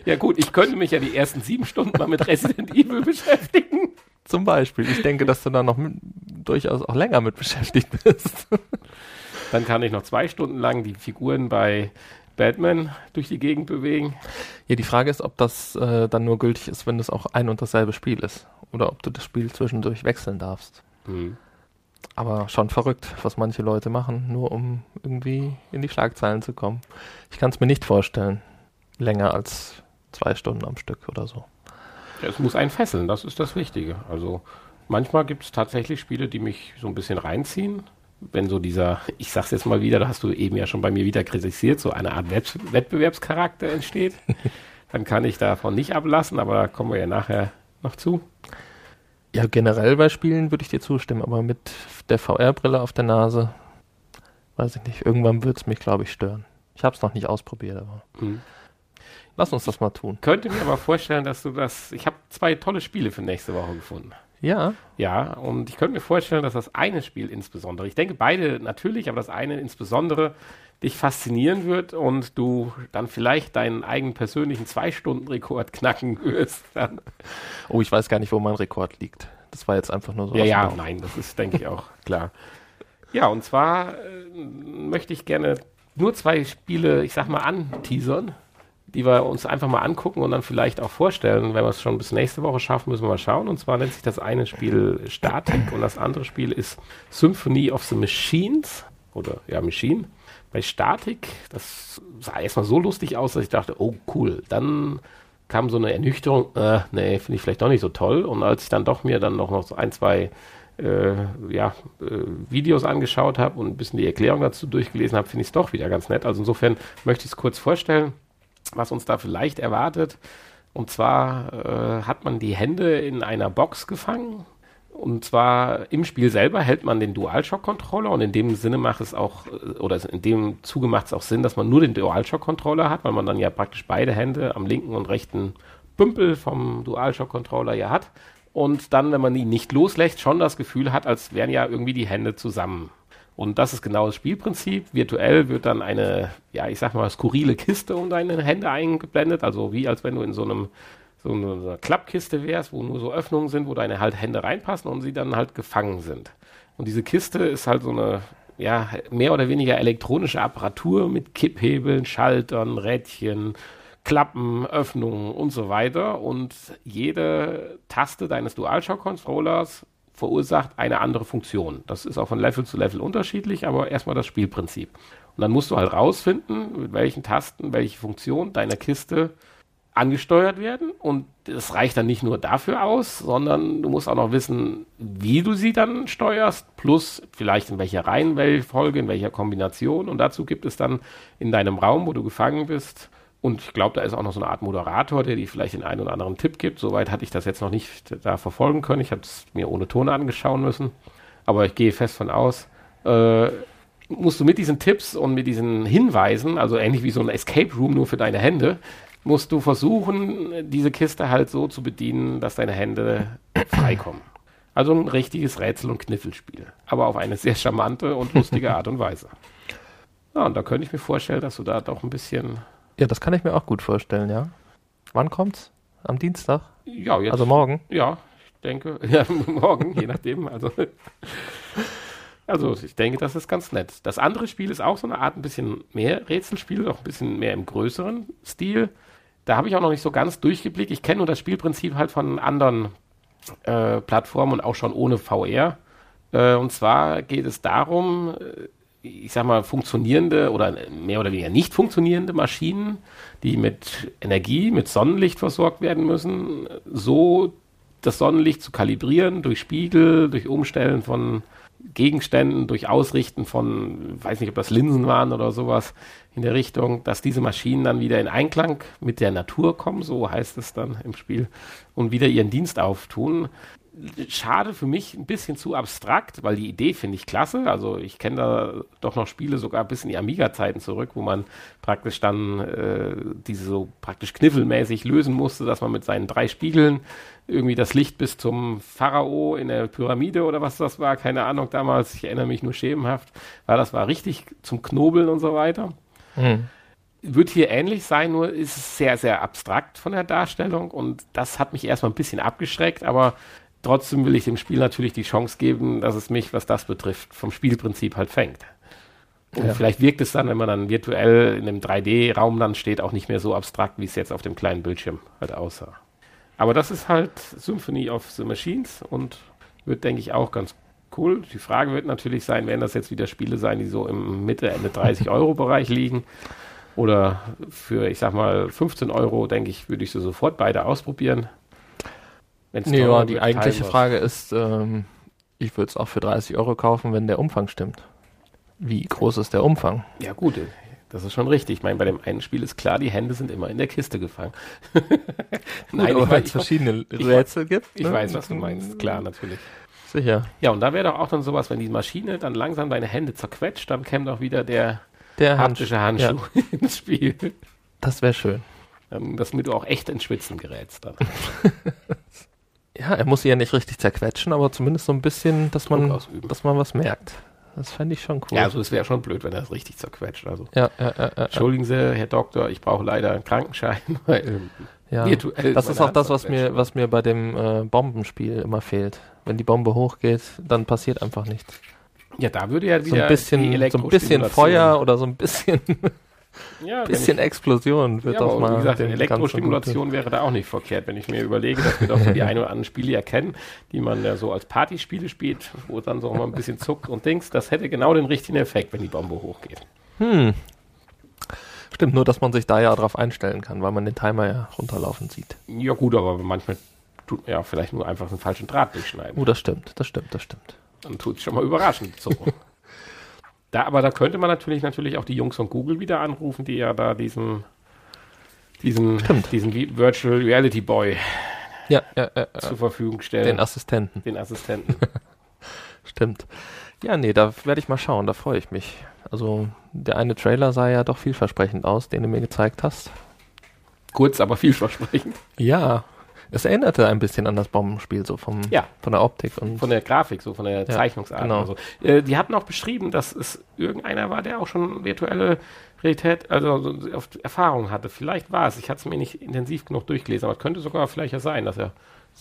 Ja gut, ich könnte mich ja die ersten sieben Stunden mal mit Resident Evil beschäftigen. Zum Beispiel. Ich denke, dass du da noch mit, durchaus auch länger mit beschäftigt bist. Dann kann ich noch zwei Stunden lang die Figuren bei Batman durch die Gegend bewegen. Ja, die Frage ist, ob das äh, dann nur gültig ist, wenn das auch ein und dasselbe Spiel ist. Oder ob du das Spiel zwischendurch wechseln darfst. Hm. Aber schon verrückt, was manche Leute machen, nur um irgendwie in die Schlagzeilen zu kommen. Ich kann es mir nicht vorstellen, länger als zwei Stunden am Stück oder so. Es muss einen fesseln, das ist das Wichtige. Also manchmal gibt es tatsächlich Spiele, die mich so ein bisschen reinziehen. Wenn so dieser, ich sag's jetzt mal wieder, da hast du eben ja schon bei mir wieder kritisiert, so eine Art Wett Wettbewerbscharakter entsteht, dann kann ich davon nicht ablassen, aber da kommen wir ja nachher noch zu. Ja, generell bei Spielen würde ich dir zustimmen, aber mit der VR-Brille auf der Nase, weiß ich nicht, irgendwann wird es mich, glaube ich, stören. Ich habe es noch nicht ausprobiert, aber Hm. Lass uns das mal tun. Könnte mir aber vorstellen, dass du das, ich habe zwei tolle Spiele für nächste Woche gefunden. Ja, Ja, und ich könnte mir vorstellen, dass das eine Spiel insbesondere, ich denke beide natürlich, aber das eine insbesondere dich faszinieren wird und du dann vielleicht deinen eigenen persönlichen Zwei-Stunden-Rekord knacken wirst. Dann. oh, ich weiß gar nicht, wo mein Rekord liegt. Das war jetzt einfach nur so. Ja, ja, nein, das ist, denke ich, auch klar. Ja, und zwar äh, möchte ich gerne nur zwei Spiele, ich sag mal, anteasern, die wir uns einfach mal angucken und dann vielleicht auch vorstellen. Wenn wir es schon bis nächste Woche schaffen, müssen wir mal schauen. Und zwar nennt sich das eine Spiel Static und das andere Spiel ist Symphony of the Machines oder ja, Machine. Bei Static, das sah erstmal so lustig aus, dass ich dachte, oh cool, dann kam so eine Ernüchterung, äh, nee, finde ich vielleicht doch nicht so toll. Und als ich dann doch mir dann noch, noch so ein, zwei äh, ja, äh, Videos angeschaut habe und ein bisschen die Erklärung dazu durchgelesen habe, finde ich es doch wieder ganz nett. Also insofern möchte ich es kurz vorstellen, was uns da vielleicht erwartet. Und zwar äh, hat man die Hände in einer Box gefangen. Und zwar im Spiel selber hält man den DualShock-Controller und in dem Sinne macht es auch, äh, oder in dem Zuge macht es auch Sinn, dass man nur den DualShock-Controller hat, weil man dann ja praktisch beide Hände am linken und rechten Bümpel vom DualShock-Controller ja hat. Und dann, wenn man ihn nicht loslässt, schon das Gefühl hat, als wären ja irgendwie die Hände zusammen. Und das ist genau das Spielprinzip. Virtuell wird dann eine, ja, ich sag mal, skurrile Kiste um deine Hände eingeblendet. Also wie als wenn du in so einem so eine Klappkiste wärst, wo nur so Öffnungen sind, wo deine halt Hände reinpassen und sie dann halt gefangen sind. Und diese Kiste ist halt so eine, ja, mehr oder weniger elektronische Apparatur mit Kipphebeln, Schaltern, Rädchen, Klappen, Öffnungen und so weiter. Und jede Taste deines DualShock-Controllers verursacht eine andere Funktion. Das ist auch von Level zu Level unterschiedlich, aber erstmal das Spielprinzip. Und dann musst du halt rausfinden, mit welchen Tasten welche Funktion deiner Kiste angesteuert werden. Und es reicht dann nicht nur dafür aus, sondern du musst auch noch wissen, wie du sie dann steuerst, plus vielleicht in welcher Reihenfolge, in welcher Kombination. Und dazu gibt es dann in deinem Raum, wo du gefangen bist, und ich glaube, da ist auch noch so eine Art Moderator, der dir vielleicht den einen oder anderen Tipp gibt. Soweit hatte ich das jetzt noch nicht da verfolgen können. Ich habe es mir ohne Ton angeschauen müssen. Aber ich gehe fest von aus, äh, musst du mit diesen Tipps und mit diesen Hinweisen, also ähnlich wie so ein Escape Room nur für deine Hände, musst du versuchen, diese Kiste halt so zu bedienen, dass deine Hände freikommen. Also ein richtiges Rätsel- und Kniffelspiel. Aber auf eine sehr charmante und lustige Art und Weise. Ja, und da könnte ich mir vorstellen, dass du da doch ein bisschen ja, das kann ich mir auch gut vorstellen, ja. Wann kommt's? Am Dienstag? Ja, jetzt. Also morgen? Ja, ich denke. Ja, morgen, je nachdem. Also, also ich denke, das ist ganz nett. Das andere Spiel ist auch so eine Art ein bisschen mehr Rätselspiel, auch ein bisschen mehr im größeren Stil. Da habe ich auch noch nicht so ganz durchgeblickt. Ich kenne nur das Spielprinzip halt von anderen äh, Plattformen und auch schon ohne VR. Äh, und zwar geht es darum, äh, ich sag mal, funktionierende oder mehr oder weniger nicht funktionierende Maschinen, die mit Energie, mit Sonnenlicht versorgt werden müssen, so das Sonnenlicht zu kalibrieren durch Spiegel, durch Umstellen von Gegenständen, durch Ausrichten von, weiß nicht, ob das Linsen waren oder sowas in der Richtung, dass diese Maschinen dann wieder in Einklang mit der Natur kommen, so heißt es dann im Spiel, und wieder ihren Dienst auftun schade für mich ein bisschen zu abstrakt, weil die Idee finde ich klasse. Also ich kenne da doch noch Spiele sogar bis in die Amiga-Zeiten zurück, wo man praktisch dann äh, diese so praktisch kniffelmäßig lösen musste, dass man mit seinen drei Spiegeln irgendwie das Licht bis zum Pharao in der Pyramide oder was das war, keine Ahnung damals, ich erinnere mich nur schemenhaft, weil das war richtig zum Knobeln und so weiter. Mhm. Wird hier ähnlich sein, nur ist es sehr, sehr abstrakt von der Darstellung und das hat mich erstmal ein bisschen abgeschreckt, aber Trotzdem will ich dem Spiel natürlich die Chance geben, dass es mich, was das betrifft, vom Spielprinzip halt fängt. Und ja. vielleicht wirkt es dann, wenn man dann virtuell in einem 3D-Raum dann steht, auch nicht mehr so abstrakt, wie es jetzt auf dem kleinen Bildschirm halt aussah. Aber das ist halt Symphony of the Machines und wird, denke ich, auch ganz cool. Die Frage wird natürlich sein, werden das jetzt wieder Spiele sein, die so im Mitte, Ende 30 Euro Bereich liegen? Oder für, ich sag mal, 15 Euro, denke ich, würde ich sie sofort beide ausprobieren. Nee, ja, die eigentliche Frage ist, ähm, ich würde es auch für 30 Euro kaufen, wenn der Umfang stimmt. Wie groß ist der Umfang? Ja, gut, das ist schon richtig. Ich meine, bei dem einen Spiel ist klar, die Hände sind immer in der Kiste gefangen. Nein, aber weil es verschiedene ich, Rätsel gibt. Ich ne? weiß, was du meinst, klar, natürlich. Sicher. Ja, und da wäre doch auch dann sowas, wenn die Maschine dann langsam deine Hände zerquetscht, dann käme doch wieder der, der haptische Handschuh ja. ins Spiel. Das wäre schön. Ähm, dass du auch echt ins Schwitzen gerätst dann. Ja, er muss sie ja nicht richtig zerquetschen, aber zumindest so ein bisschen, dass man, dass man was merkt. Das fände ich schon cool. Ja, also es wäre schon blöd, wenn er es richtig zerquetscht. Also. Ja, ja, ja, Entschuldigen Sie, Herr Doktor, ich brauche leider einen Krankenschein, weil ja, virtuell das ist auch das, was mir, was mir bei dem äh, Bombenspiel immer fehlt. Wenn die Bombe hochgeht, dann passiert einfach nichts. Ja, da würde ja wieder so ein bisschen, so ein bisschen Feuer oder so ein bisschen ja, bisschen ich, Explosion wird ja, doch mal. Wie gesagt, Elektrostimulation wäre da auch nicht verkehrt, wenn ich mir überlege, dass wir doch die ein oder anderen Spiele erkennen, die man ja so als Partyspiele spielt, wo dann so mal ein bisschen zuckt und denkst, das hätte genau den richtigen Effekt, wenn die Bombe hochgeht. Hm. Stimmt, nur dass man sich da ja darauf einstellen kann, weil man den Timer ja runterlaufen sieht. Ja gut, aber manchmal tut man ja vielleicht nur einfach einen falschen Draht durchschneiden. Oh, das stimmt, das stimmt, das stimmt. Dann tut es schon mal überraschend so. Da, aber da könnte man natürlich natürlich auch die Jungs von Google wieder anrufen, die ja da diesen, diesen, diesen Virtual Reality Boy ja, ja, ja, zur Verfügung stellen. Den Assistenten. Den Assistenten. Stimmt. Ja, nee, da werde ich mal schauen, da freue ich mich. Also der eine Trailer sah ja doch vielversprechend aus, den du mir gezeigt hast. Kurz, aber vielversprechend. Ja, es erinnerte ein bisschen an das Bombenspiel, so vom, Ja. von der Optik und Von der Grafik, so von der Zeichnungsart. genau. Also, äh, die hatten auch beschrieben, dass es irgendeiner war, der auch schon virtuelle Realität, also so Erfahrung hatte. Vielleicht war es. Ich hatte es mir nicht intensiv genug durchgelesen, aber es könnte sogar vielleicht ja sein, dass er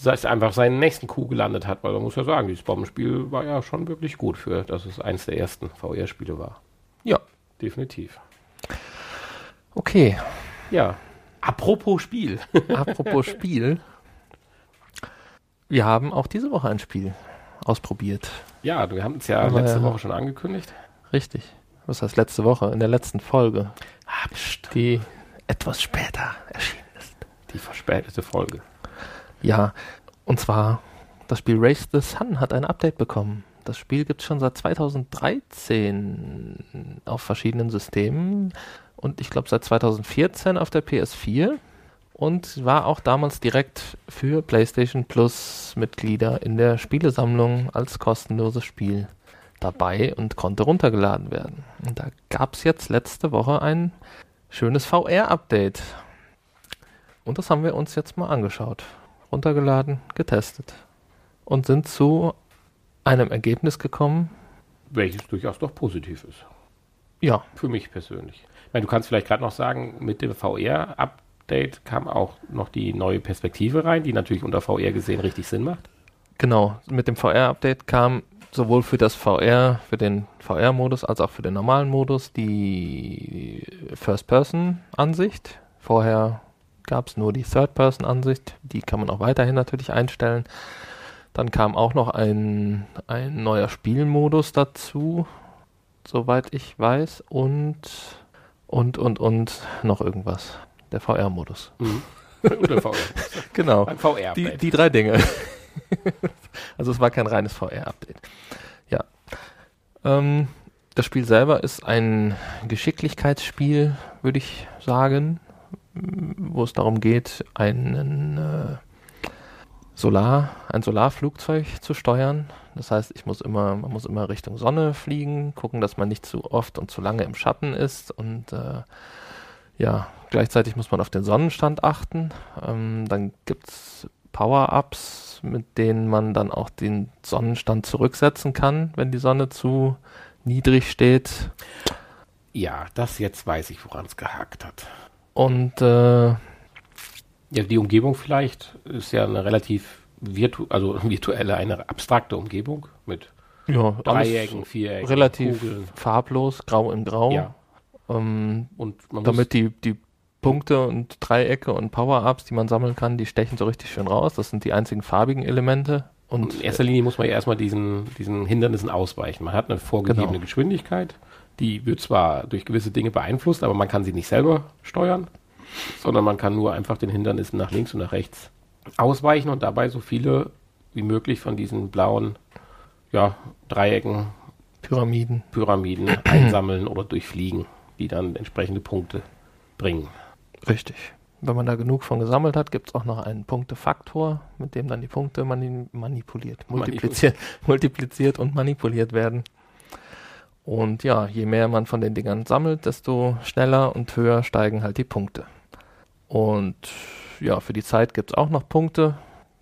dass einfach seinen nächsten Coup gelandet hat, weil man muss ja sagen, dieses Bombenspiel war ja schon wirklich gut für, dass es eines der ersten VR-Spiele war. ja, Definitiv. okay. Ja. Apropos Spiel. Apropos Spiel. Wir haben auch diese Woche ein Spiel ausprobiert. Ja, wir haben es ja Aber, letzte. Woche schon angekündigt. Richtig. Was heißt letzte Woche? In der letzten Folge, Ah, die etwas später erschienen ist. die verspätete Folge. Ja, und zwar das Spiel Race the Sun hat ein Update bekommen. Das Spiel gibt es schon seit 2013 auf verschiedenen Systemen und ich glaube seit 2014 auf der PS4 und war auch damals direkt für PlayStation Plus Mitglieder in der Spielesammlung als kostenloses Spiel dabei und konnte runtergeladen werden. Und da gab es jetzt letzte Woche ein schönes VR-Update. Und das haben wir uns jetzt mal angeschaut runtergeladen, getestet und sind zu einem Ergebnis gekommen. Welches durchaus doch positiv ist. Ja, Für mich persönlich. Ich meine, du kannst vielleicht gerade noch sagen, mit dem VR-Update kam auch noch die neue Perspektive rein, die natürlich unter VR gesehen richtig Sinn macht. genau. Mit dem VR-Update kam sowohl für das VR, für den VR-Modus als auch für den normalen Modus die First-Person-Ansicht. Vorher gab es nur die Third-Person-Ansicht. Die kann man auch weiterhin natürlich einstellen. Dann kam auch noch ein, ein neuer Spielmodus dazu, soweit ich weiß. Und, und, und, und noch irgendwas. Der VR-Modus. Oder VR. Genau. Ein Die, VR-Update. die drei Dinge. also es war kein reines VR-Update. Ja. Ähm, das Spiel selber ist ein Geschicklichkeitsspiel, würde ich sagen, wo es darum geht, einen äh, Solar, ein Solarflugzeug zu steuern. Das heißt, ich muss immer, man muss immer Richtung Sonne fliegen, gucken, dass man nicht zu oft und zu lange im Schatten ist und äh, ja, gleichzeitig muss man auf den Sonnenstand achten. Ähm, dann gibt's Power-Ups, mit denen man dann auch den Sonnenstand zurücksetzen kann, wenn die Sonne zu niedrig steht. Ja, das jetzt weiß ich, woran es gehakt hat. Und äh, Ja, die Umgebung vielleicht ist ja eine relativ virtu also virtuelle, eine abstrakte Umgebung mit ja, Dreiecken, Vierecken, relativ Kugeln. farblos, grau in grau. Ja. Ähm, Und damit die, die Punkte und Dreiecke und Power-Ups, die man sammeln kann, die stechen so richtig schön raus. Das sind die einzigen farbigen Elemente. Und in erster Linie muss man ja erstmal diesen, diesen Hindernissen ausweichen. Man hat eine vorgegebene Genau. Geschwindigkeit, die wird zwar durch gewisse Dinge beeinflusst, aber man kann sie nicht selber steuern, sondern man kann nur einfach den Hindernissen nach links und nach rechts ausweichen und dabei so viele wie möglich von diesen blauen ja, Dreiecken, Pyramiden. Pyramiden einsammeln oder durchfliegen, die dann entsprechende Punkte bringen. Richtig. Wenn man da genug von gesammelt hat, gibt es auch noch einen Punktefaktor, mit dem dann die Punkte mani manipuliert, multipliziert, multipliziert und manipuliert werden. Und ja, je mehr man von den Dingern sammelt, desto schneller und höher steigen halt die Punkte. Und ja, für die Zeit gibt es auch noch Punkte,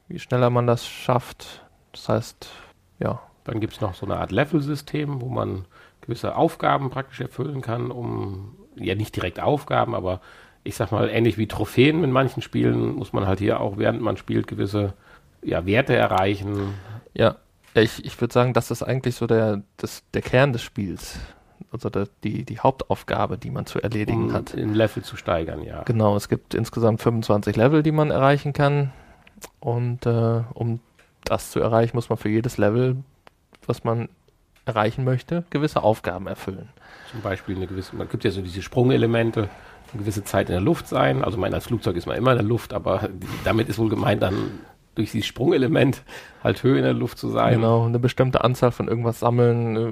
wie schneller man das schafft. Das heißt, ja, Dann gibt es noch so eine Art Level-System, wo man gewisse Aufgaben praktisch erfüllen kann, um, ja nicht direkt Aufgaben, aber ich sag mal, ähnlich wie Trophäen in manchen Spielen muss man halt hier auch, während man spielt, gewisse ja, Werte erreichen. ja, ich, ich würde sagen, das ist eigentlich so der, das, der Kern des Spiels. Also der, die, die Hauptaufgabe, die man zu erledigen um hat. im Level zu steigern, ja. Genau, es gibt insgesamt 25 Level, die man erreichen kann. Und äh, um das zu erreichen, muss man für jedes Level, was man erreichen möchte, gewisse Aufgaben erfüllen. Zum Beispiel eine gewisse, man gibt ja so diese Sprungelemente, eine gewisse Zeit in der Luft sein. Also mein, als Flugzeug ist man immer in der Luft, aber damit ist wohl gemeint, dann durch dieses Sprungelement halt Höhe in der Luft zu sein. Genau, eine bestimmte Anzahl von irgendwas sammeln, äh,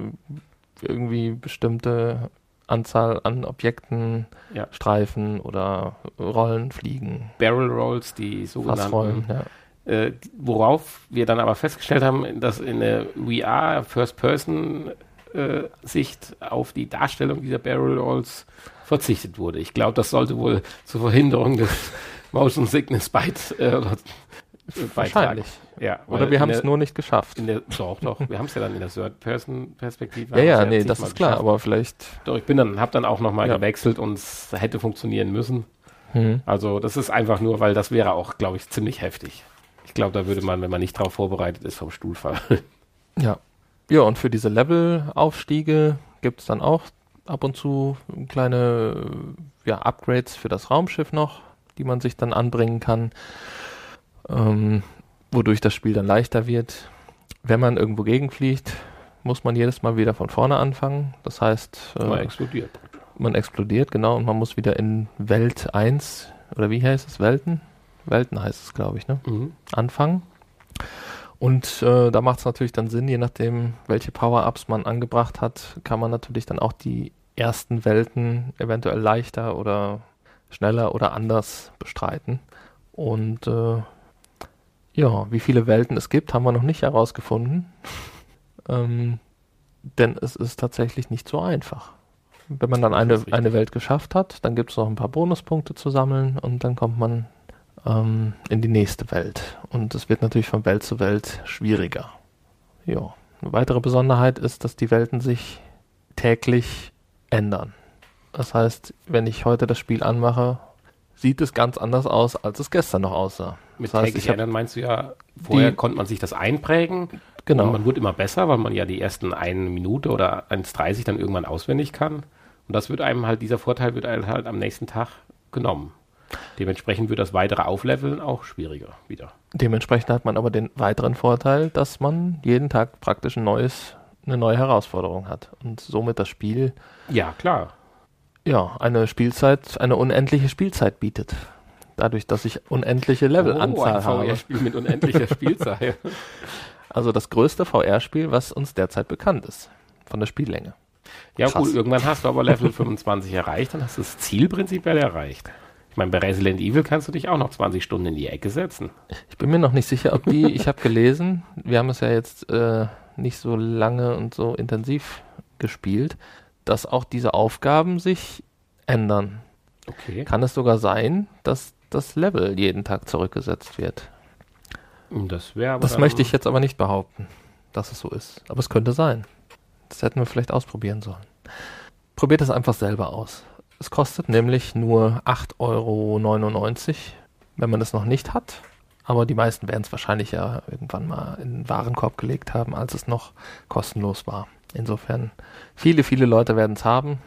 irgendwie bestimmte Anzahl an Objekten, Ja. Streifen oder Rollen, Fliegen, Barrel Rolls, die sogenannten Fassrollen. Ja. Äh, worauf wir dann aber festgestellt haben, dass in der VR First-Person-Sicht auf die Darstellung dieser Barrel Rolls verzichtet wurde. Ich glaube, das sollte wohl zur Verhinderung des Motion Sickness Byte äh, oder Wahrscheinlich. Ja, Oder wir haben es nur nicht geschafft. In der, doch, doch. Wir haben es ja dann in der Third-Person-Perspektive. Ja, ja, nee, das ist klar, aber vielleicht. Doch, ich bin dann, habe dann auch nochmal ja. gewechselt und es hätte funktionieren müssen. Mhm. Also, das ist einfach nur, weil das wäre auch, glaube ich, ziemlich heftig. Ich glaube, da würde man, wenn man nicht darauf vorbereitet ist, vom Stuhl fallen. Ja. Ja, und für diese Levelaufstiege gibt es dann auch ab und zu kleine ja, Upgrades für das Raumschiff noch, die man sich dann anbringen kann ähm, wodurch das Spiel dann leichter wird. Wenn man irgendwo gegenfliegt, muss man jedes Mal wieder von vorne anfangen. Das heißt, äh, man explodiert. Man explodiert, genau, und man muss wieder in Welt 1, oder wie heißt es? Welten? Welten heißt es, glaube ich, ne? Mhm. Anfangen. Und äh, da macht es natürlich dann Sinn, je nachdem, welche Power-Ups man angebracht hat, kann man natürlich dann auch die ersten Welten eventuell leichter oder schneller oder anders bestreiten. Und äh, ja, wie viele Welten es gibt, haben wir noch nicht herausgefunden. ähm, denn es ist tatsächlich nicht so einfach. Wenn man dann eine, eine Welt geschafft hat, dann gibt es noch ein paar Bonuspunkte zu sammeln und dann kommt man ähm, in die nächste Welt. Und es wird natürlich von Welt zu Welt schwieriger. Ja. Eine weitere Besonderheit ist, dass die Welten sich täglich ändern. Das heißt, wenn ich heute das Spiel anmache, sieht es ganz anders aus, als es gestern noch aussah. Mit das heißt, täglich ändern meinst du ja, vorher die, konnte man sich das einprägen. Genau. Und man wird immer besser, weil man ja die ersten eine Minute oder 1,30 dann irgendwann auswendig kann. Und das wird einem halt, dieser Vorteil wird einem halt am nächsten Tag genommen. Dementsprechend wird das weitere Aufleveln auch schwieriger wieder. Dementsprechend hat man aber den weiteren Vorteil, dass man jeden Tag praktisch ein neues, eine neue Herausforderung hat und somit das Spiel. Ja, klar ja, eine Spielzeit, eine unendliche Spielzeit bietet. Dadurch, dass ich unendliche Levelanzahl oh, ein habe. VR-Spiel mit unendlicher Spielzeit. Also das größte VR-Spiel, was uns derzeit bekannt ist. Von der Spiellänge. Ja Krass. gut, irgendwann hast du aber Level 25 erreicht, dann hast du das Ziel prinzipiell erreicht. Ich meine, bei Resident Evil kannst du dich auch noch 20 Stunden in die Ecke setzen. Ich bin mir noch nicht sicher, ob die, ich habe gelesen, wir haben es ja jetzt äh, nicht so lange und so intensiv gespielt, dass auch diese Aufgaben sich ändern. Okay. Kann es sogar sein, dass das Level jeden Tag zurückgesetzt wird. Das wäre Das möchte ich jetzt aber nicht behaupten, dass es so ist. Aber es könnte sein. Das hätten wir vielleicht ausprobieren sollen. Probiert es einfach selber aus. Es kostet nämlich nur 8,99 Euro, wenn man es noch nicht hat. Aber die meisten werden es wahrscheinlich ja irgendwann mal in den Warenkorb gelegt haben, als es noch kostenlos war. Insofern, viele, viele Leute werden es haben.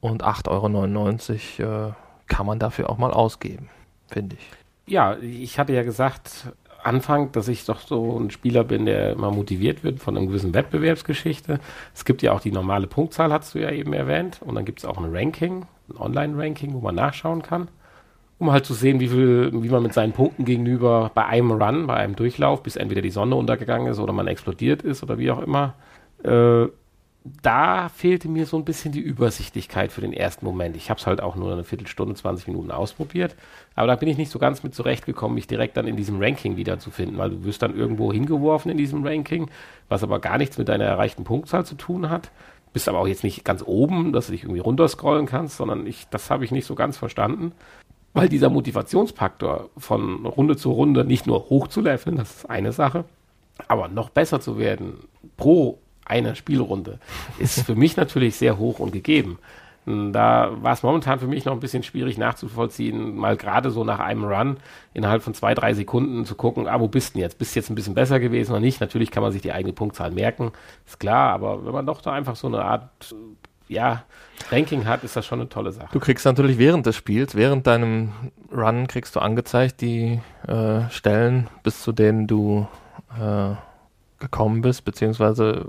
Und 8,99 Euro äh, kann man dafür auch mal ausgeben, finde ich. Ja, ich hatte ja gesagt, Anfang, dass ich doch so ein Spieler bin, der immer motiviert wird von einer gewissen Wettbewerbsgeschichte. Es gibt ja auch die normale Punktzahl, hast du ja eben erwähnt. Und dann gibt es auch ein Ranking, ein Online-Ranking, wo man nachschauen kann. Um halt zu sehen, wie viel, wie man mit seinen Punkten gegenüber bei einem Run, bei einem Durchlauf, bis entweder die Sonne untergegangen ist oder man explodiert ist oder wie auch immer, äh, da fehlte mir so ein bisschen die Übersichtlichkeit für den ersten Moment. Ich habe es halt auch nur eine Viertelstunde, 20 Minuten ausprobiert. Aber da bin ich nicht so ganz mit zurechtgekommen, mich direkt dann in diesem Ranking wiederzufinden, weil du wirst dann irgendwo hingeworfen in diesem Ranking, was aber gar nichts mit deiner erreichten Punktzahl zu tun hat. Bist aber auch jetzt nicht ganz oben, dass du dich irgendwie runterscrollen kannst, sondern ich, das habe ich nicht so ganz verstanden. Weil dieser Motivationsfaktor von Runde zu Runde nicht nur hoch zu leveln, das ist eine Sache, aber noch besser zu werden pro einer Spielrunde ist für mich natürlich sehr hoch und gegeben. Da war es momentan für mich noch ein bisschen schwierig nachzuvollziehen, mal gerade so nach einem Run innerhalb von zwei, drei Sekunden zu gucken, ah, wo bist denn jetzt? Bist du jetzt ein bisschen besser gewesen oder nicht? Natürlich kann man sich die eigene Punktzahl merken, ist klar, aber wenn man doch da einfach so eine Art, ja, Ranking hat, ist das schon eine tolle Sache. Du kriegst natürlich während des Spiels, während deinem Run kriegst du angezeigt die äh, Stellen, bis zu denen du äh, gekommen bist, beziehungsweise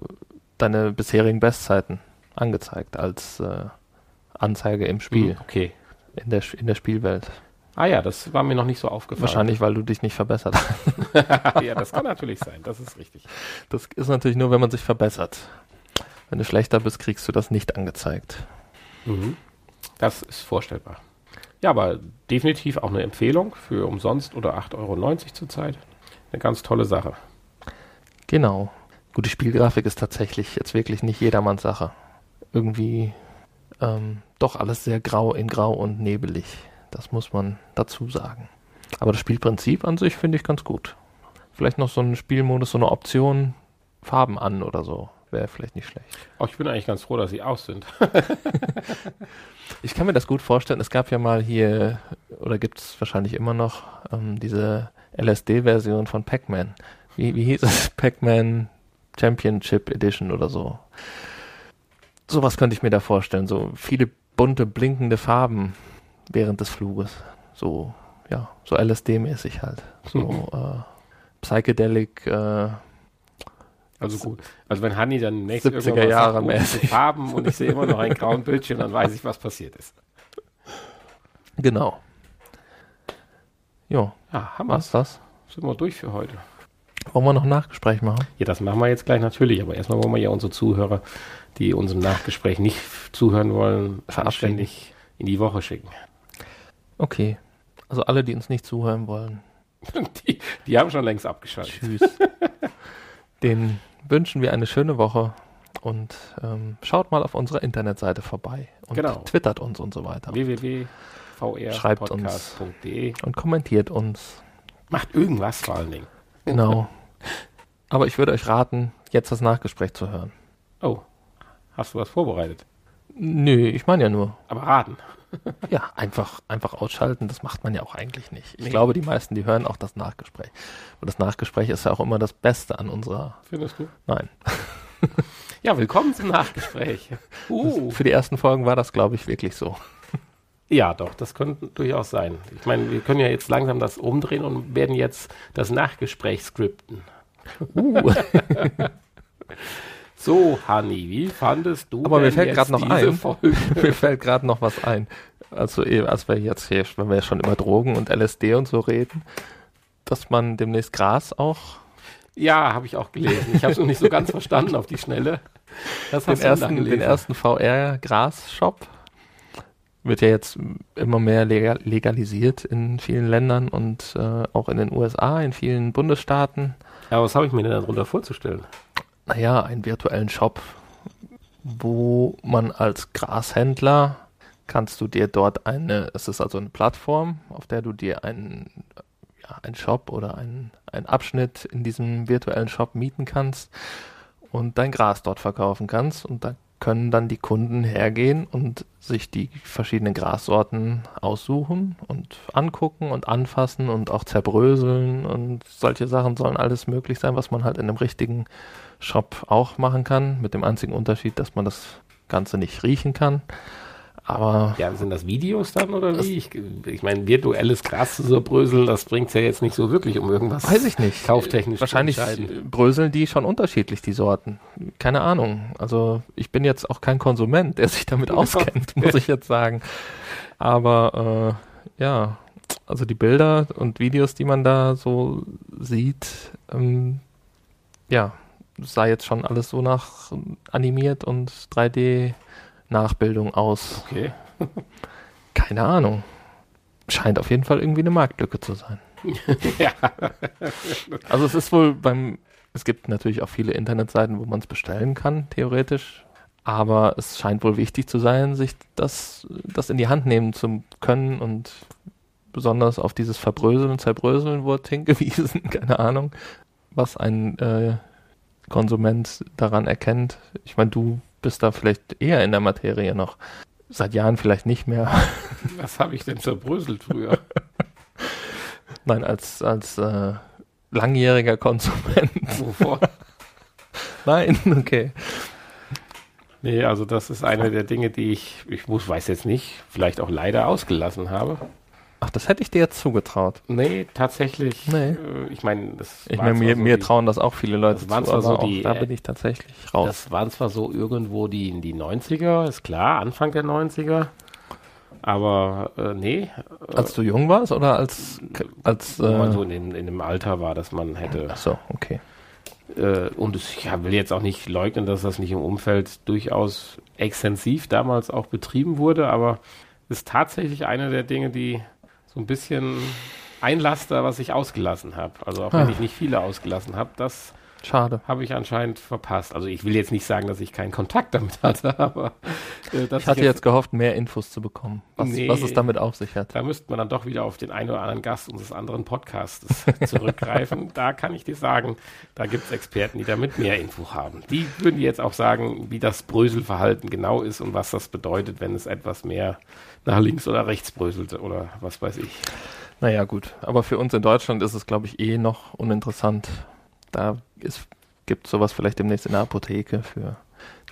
deine bisherigen Bestzeiten angezeigt als äh, Anzeige im Spiel. Hm, okay. In der, in der Spielwelt. Ah ja, das war mir noch nicht so aufgefallen. Wahrscheinlich, weil du dich nicht verbessert hast. ja, das kann natürlich sein, das ist richtig. Das ist natürlich nur, wenn man sich verbessert. Wenn du schlechter bist, kriegst du das nicht angezeigt. Mhm. Das ist vorstellbar. Ja, aber definitiv auch eine Empfehlung für umsonst oder 8,90 Euro zurzeit. Eine ganz tolle Sache. Genau. Gut, die Spielgrafik ist tatsächlich jetzt wirklich nicht jedermanns Sache. Irgendwie ähm, doch alles sehr grau in grau und nebelig. Das muss man dazu sagen. Aber das Spielprinzip an sich finde ich ganz gut. Vielleicht noch so ein Spielmodus, so eine Option, Farben an oder so. Wäre vielleicht nicht schlecht. Oh, ich bin eigentlich ganz froh, dass sie aus sind. ich kann mir das gut vorstellen. Es gab ja mal hier, oder gibt es wahrscheinlich immer noch, ähm, diese LSD-Version von Pac-Man. Wie, wie hieß es? Pac-Man Championship Edition oder so. Sowas könnte ich mir da vorstellen. So viele bunte, blinkende Farben während des Fluges. So, ja, so LSD-mäßig halt. So mhm. äh, Psychedelic. Äh, also gut. Also wenn Hanni dann nächste 70er Jahre mäßig Farben und ich sehe immer noch ein grauen Bildschirm, dann weiß ich, was passiert ist. Genau. Jo. Ja, haben was das? Sind wir durch für heute. Wollen wir noch ein Nachgespräch machen? Ja, das machen wir jetzt gleich natürlich, aber erstmal wollen wir ja unsere Zuhörer, die unserem Nachgespräch nicht zuhören wollen, verabständig in die Woche schicken. Okay. Also alle, die uns nicht zuhören wollen. die, die haben schon längst abgeschaltet. Tschüss. Den wünschen wir eine schöne Woche und ähm, schaut mal auf unserer Internetseite vorbei und genau. twittert uns und so weiter. www.vrpodcast.de und kommentiert uns. Macht irgendwas vor allen Dingen. Genau. Aber ich würde euch raten, jetzt das Nachgespräch zu hören. Oh, hast du was vorbereitet? Nö, ich meine ja nur. Aber raten. ja, einfach, einfach ausschalten, das macht man ja auch eigentlich nicht. Ich nee. glaube, die meisten, die hören auch das Nachgespräch. Und das Nachgespräch ist ja auch immer das Beste an unserer. Findest du? Nein. ja, willkommen zum Nachgespräch. Uh. für die ersten Folgen war das, glaube ich, wirklich so. Ja, doch, das könnte durchaus sein. Ich meine, wir können ja jetzt langsam das umdrehen und werden jetzt das Nachgespräch skripten. Uh. so, Hanni, wie fandest du Aber mir fällt gerade noch ein. Mir fällt gerade noch was ein. Also, eh, als wir jetzt hier, wenn wir schon über Drogen und LSD und so reden, dass man demnächst Gras auch. Ja, habe ich auch gelesen. Ich habe es noch nicht so ganz verstanden auf die Schnelle. Das den, ersten, den ersten VR-Gras-Shop wird ja jetzt immer mehr legalisiert in vielen Ländern und äh, auch in den USA, in vielen Bundesstaaten. Ja, was habe ich mir denn darunter vorzustellen? Naja, einen virtuellen Shop, wo man als Grashändler kannst du dir dort eine, es ist also eine Plattform, auf der du dir einen, ja, einen Shop oder einen, einen Abschnitt in diesem virtuellen Shop mieten kannst und dein Gras dort verkaufen kannst und da können dann die Kunden hergehen und sich die verschiedenen Grassorten aussuchen und angucken und anfassen und auch zerbröseln und solche Sachen sollen alles möglich sein, was man halt in einem richtigen Shop auch machen kann, mit dem einzigen Unterschied, dass man das Ganze nicht riechen kann. Aber ja, sind das Videos dann oder wie? Ich, ich meine, virtuelles Gras zu so bröseln, das bringt ja jetzt nicht so wirklich um irgendwas. Weiß ich nicht. Kauftechnisch. Wahrscheinlich bröseln die schon unterschiedlich, die Sorten. Keine Ahnung. Also ich bin jetzt auch kein Konsument, der sich damit auskennt, muss ich jetzt sagen. Aber äh, ja, also die Bilder und Videos, die man da so sieht, ähm, ja, sah jetzt schon alles so nach animiert und 3D Nachbildung aus. Okay. Keine Ahnung. Scheint auf jeden Fall irgendwie eine Marktlücke zu sein. ja. Also es ist wohl beim, es gibt natürlich auch viele Internetseiten, wo man es bestellen kann, theoretisch. Aber es scheint wohl wichtig zu sein, sich das, das in die Hand nehmen zu können und besonders auf dieses Verbröseln und Zerbröseln wurde hingewiesen, keine Ahnung, was ein äh, Konsument daran erkennt. Ich meine, du bist da vielleicht eher in der Materie noch. Seit Jahren vielleicht nicht mehr. Was habe ich denn zerbröselt früher? Nein, als, als äh, langjähriger Konsument. Wovon? Nein, okay. Nee, also das ist eine der Dinge, die ich, ich muss, weiß jetzt nicht, vielleicht auch leider ausgelassen habe. Ach, das hätte ich dir jetzt zugetraut. Nee, tatsächlich. Nee. Äh, ich meine, das Ich meine, mir, so mir die, trauen das auch viele Leute das waren zu, zwar so die, da bin ich tatsächlich raus. Das waren zwar so irgendwo die, die 90er, ist klar, Anfang der 90er. Aber äh, nee. Äh, als du jung warst oder als als wo man äh, so in dem, in dem Alter war, dass man hätte. Ach so, okay. Äh, und es, ich will jetzt auch nicht leugnen, dass das nicht im Umfeld durchaus extensiv damals auch betrieben wurde, aber ist tatsächlich eine der Dinge, die so ein bisschen ein Laster, was ich ausgelassen habe. Also auch wenn ah. ich nicht viele ausgelassen habe, das Schade. habe ich anscheinend verpasst. Also ich will jetzt nicht sagen, dass ich keinen Kontakt damit hatte, aber äh, Ich hatte jetzt gehofft, mehr Infos zu bekommen, was, Nee. was es damit auf sich hat. Da müsste man dann doch wieder auf den einen oder anderen Gast unseres anderen Podcasts zurückgreifen. da kann ich dir sagen, da gibt es Experten, die damit mehr Info haben. Die würden dir jetzt auch sagen, wie das Bröselverhalten genau ist und was das bedeutet, wenn es etwas mehr nach links oder rechts bröselt oder was weiß ich. Naja, gut. Aber für uns in Deutschland ist es, glaube ich, eh noch uninteressant. Da gibt es sowas vielleicht demnächst in der Apotheke für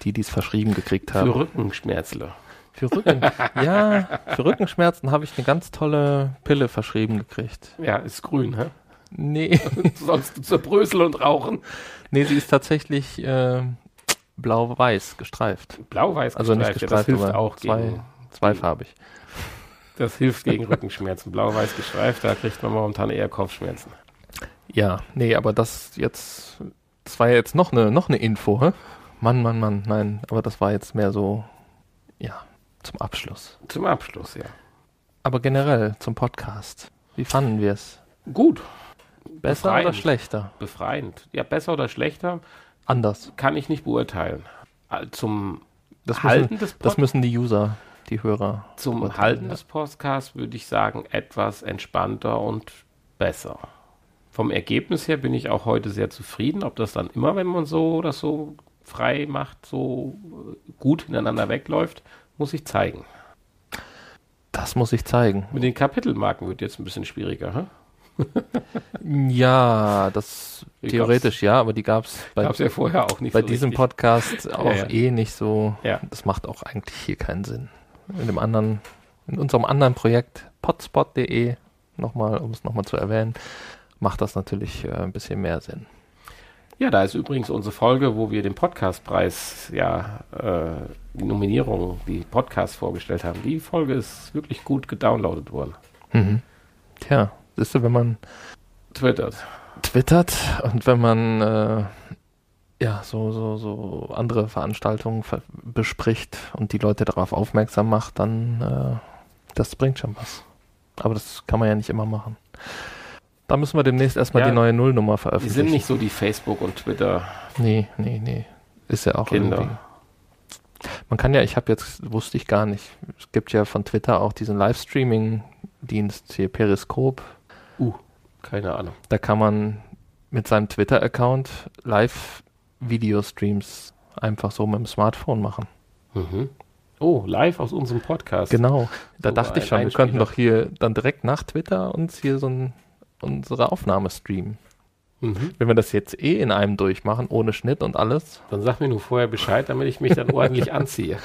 die, die es verschrieben gekriegt haben. Für Rückenschmerzler. Für Rücken. ja, für Rückenschmerzen habe ich eine ganz tolle Pille verschrieben gekriegt. Ja, ist grün, hä? Nee, Sonst du zerbröseln und rauchen. nee, sie ist tatsächlich äh, blau-weiß gestreift. Blau-weiß Also nicht gestreift, ja, das gestreift, hilft aber auch zwei, gegen, zweifarbig. das hilft gegen Rückenschmerzen. Blau-weiß gestreift, da kriegt man momentan eher Kopfschmerzen. Ja, nee, aber das jetzt, das war ja jetzt noch eine, noch eine Info, hä? Mann, Mann, Mann, nein, aber das war jetzt mehr so, ja, zum Abschluss. Zum Abschluss, ja. Aber generell zum Podcast. Wie fanden wir es? Gut, Besser Befreiend. oder schlechter? befreiend. Ja, besser oder schlechter Anders. kann ich nicht beurteilen. Zum Das Halten müssen, des das Pod müssen die User, die Hörer. zum Halten ja. des Podcasts würde ich sagen, etwas entspannter und besser. Vom Ergebnis her bin ich auch heute sehr zufrieden. Ob das dann immer, wenn man so oder so frei macht, so äh, gut ineinander wegläuft, muss ich zeigen. Das muss ich zeigen. Mit den Kapitelmarken wird jetzt ein bisschen schwieriger. Hä? Ja, das Die theoretisch ja, aber die gab es bei, Gab es ja vorher auch nicht bei so diesem richtig. Podcast auch ja. eh nicht so. Ja. Das macht auch eigentlich hier keinen Sinn. In dem anderen, in unserem anderen Projekt potspot.de, nochmal, um es nochmal zu erwähnen, macht das natürlich äh, ein bisschen mehr Sinn. Ja, da ist übrigens unsere Folge, wo wir den Podcastpreis, ja, äh, die Nominierung, die Podcasts vorgestellt haben. Die Folge ist wirklich gut gedownloadet worden. Mhm. Tja, siehst du, wenn man Twittert. twittert und wenn man äh, ja so so so andere Veranstaltungen ver bespricht und die Leute darauf aufmerksam macht, dann äh, das bringt schon was. Aber das kann man ja nicht immer machen. Da müssen wir demnächst erstmal Ja, die neue Nullnummer Die veröffentlichen. sind nicht so die Facebook- und Twitter-Kinder. Nee, nee, nee. Ist ja auch irgendwie. Man kann ja, ich habe jetzt, wusste ich gar nicht, es gibt ja von Twitter auch diesen Livestreaming-Dienst hier, Periscope. Uh, keine Ahnung. Da kann man mit seinem Twitter-Account Live-Video-Streams einfach so mit dem Smartphone machen. Mhm. Oh, live aus unserem Podcast. Genau. Da So dachte ich schon, wir könnten doch hier dann direkt nach Twitter uns hier so ein, unsere Aufnahme streamen. Mhm. Wenn wir das jetzt eh in einem durchmachen, ohne Schnitt und alles. Dann sag mir nur vorher Bescheid, damit ich mich dann ordentlich anziehe.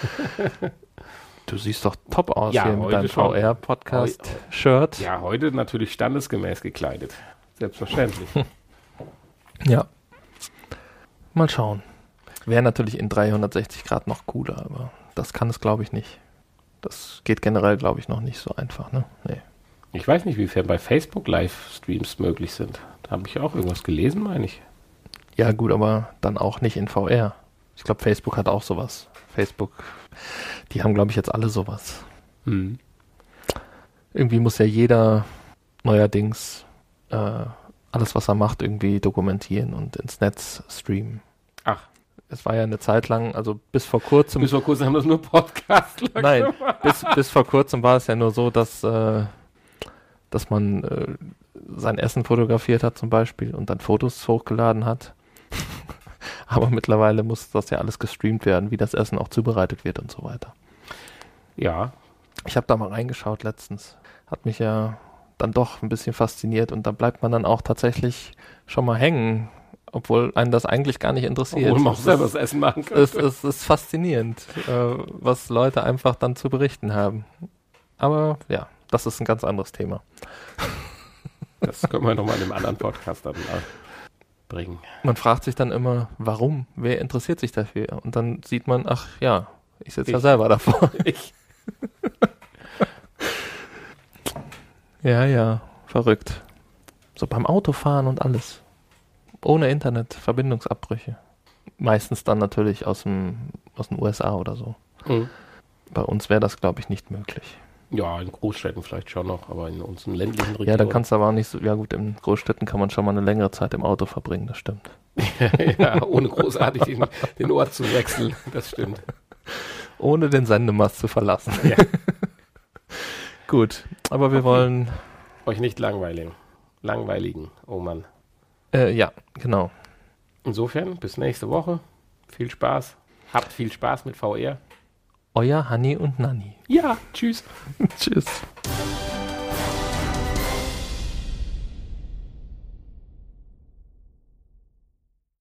Du siehst doch top aus Ja, hier mit deinem. VR-Podcast-Shirt. Ja, heute natürlich standesgemäß gekleidet. Selbstverständlich. Ja. Mal schauen. Wäre natürlich in 360 Grad noch cooler, aber das kann es, glaube ich, nicht. Das geht generell, glaube ich, noch nicht so einfach, ne? Nee. Ich weiß nicht, wiefern bei Facebook Livestreams möglich sind. Da habe ich auch irgendwas gelesen, meine ich. Ja, gut, aber dann auch nicht in VR. Ich glaube, Facebook hat auch sowas. Facebook, die haben, glaube ich, jetzt alle sowas. Hm. Irgendwie muss ja jeder neuerdings äh, alles, was er macht, irgendwie dokumentieren und ins Netz streamen. Ach, Es war ja eine Zeit lang, also bis vor kurzem bis vor kurzem haben das nur Podcastler Nein, bis, bis vor kurzem war es ja nur so, dass, äh, dass man äh, sein Essen fotografiert hat zum Beispiel und dann Fotos hochgeladen hat. Aber mittlerweile muss das ja alles gestreamt werden, wie das Essen auch zubereitet wird und so weiter. Ja, Ich habe da mal reingeschaut letztens. Hat mich ja dann doch ein bisschen fasziniert und da bleibt man dann auch tatsächlich schon mal hängen, obwohl einen das eigentlich gar nicht interessiert. obwohl man auch Es selber das Essen machen kann. es, es ist faszinierend, äh, was Leute einfach dann zu berichten haben. Aber ja, das ist ein ganz anderes Thema. Das können wir nochmal in einem anderen Podcast dann bringen. Man fragt sich dann immer, warum? Wer interessiert sich dafür? Und dann sieht man, ach ja, ich sitze ja selber davor. Ich, ja, ja, verrückt. So beim Autofahren und alles. Ohne Internet, Verbindungsabbrüche. Meistens dann natürlich aus, dem, aus den USA oder so. Mhm. Bei uns wäre das, glaube ich, nicht möglich. Ja, in Großstädten vielleicht schon noch, aber in unseren ländlichen Regionen. Ja, da kannst du aber auch nicht so, ja gut, in Großstädten kann man schon mal eine längere Zeit im Auto verbringen, das stimmt. ja, ohne großartig den, den Ort zu wechseln. Das stimmt. Ohne den Sendemast zu verlassen. Ja. Gut, aber wir wollen. Euch nicht langweiligen. Langweiligen. Oh Mann. Äh, ja, genau. Insofern, bis nächste Woche. Viel Spaß. Habt viel Spaß mit VR. Euer Hanni und Nanni. Ja, tschüss. Tschüss.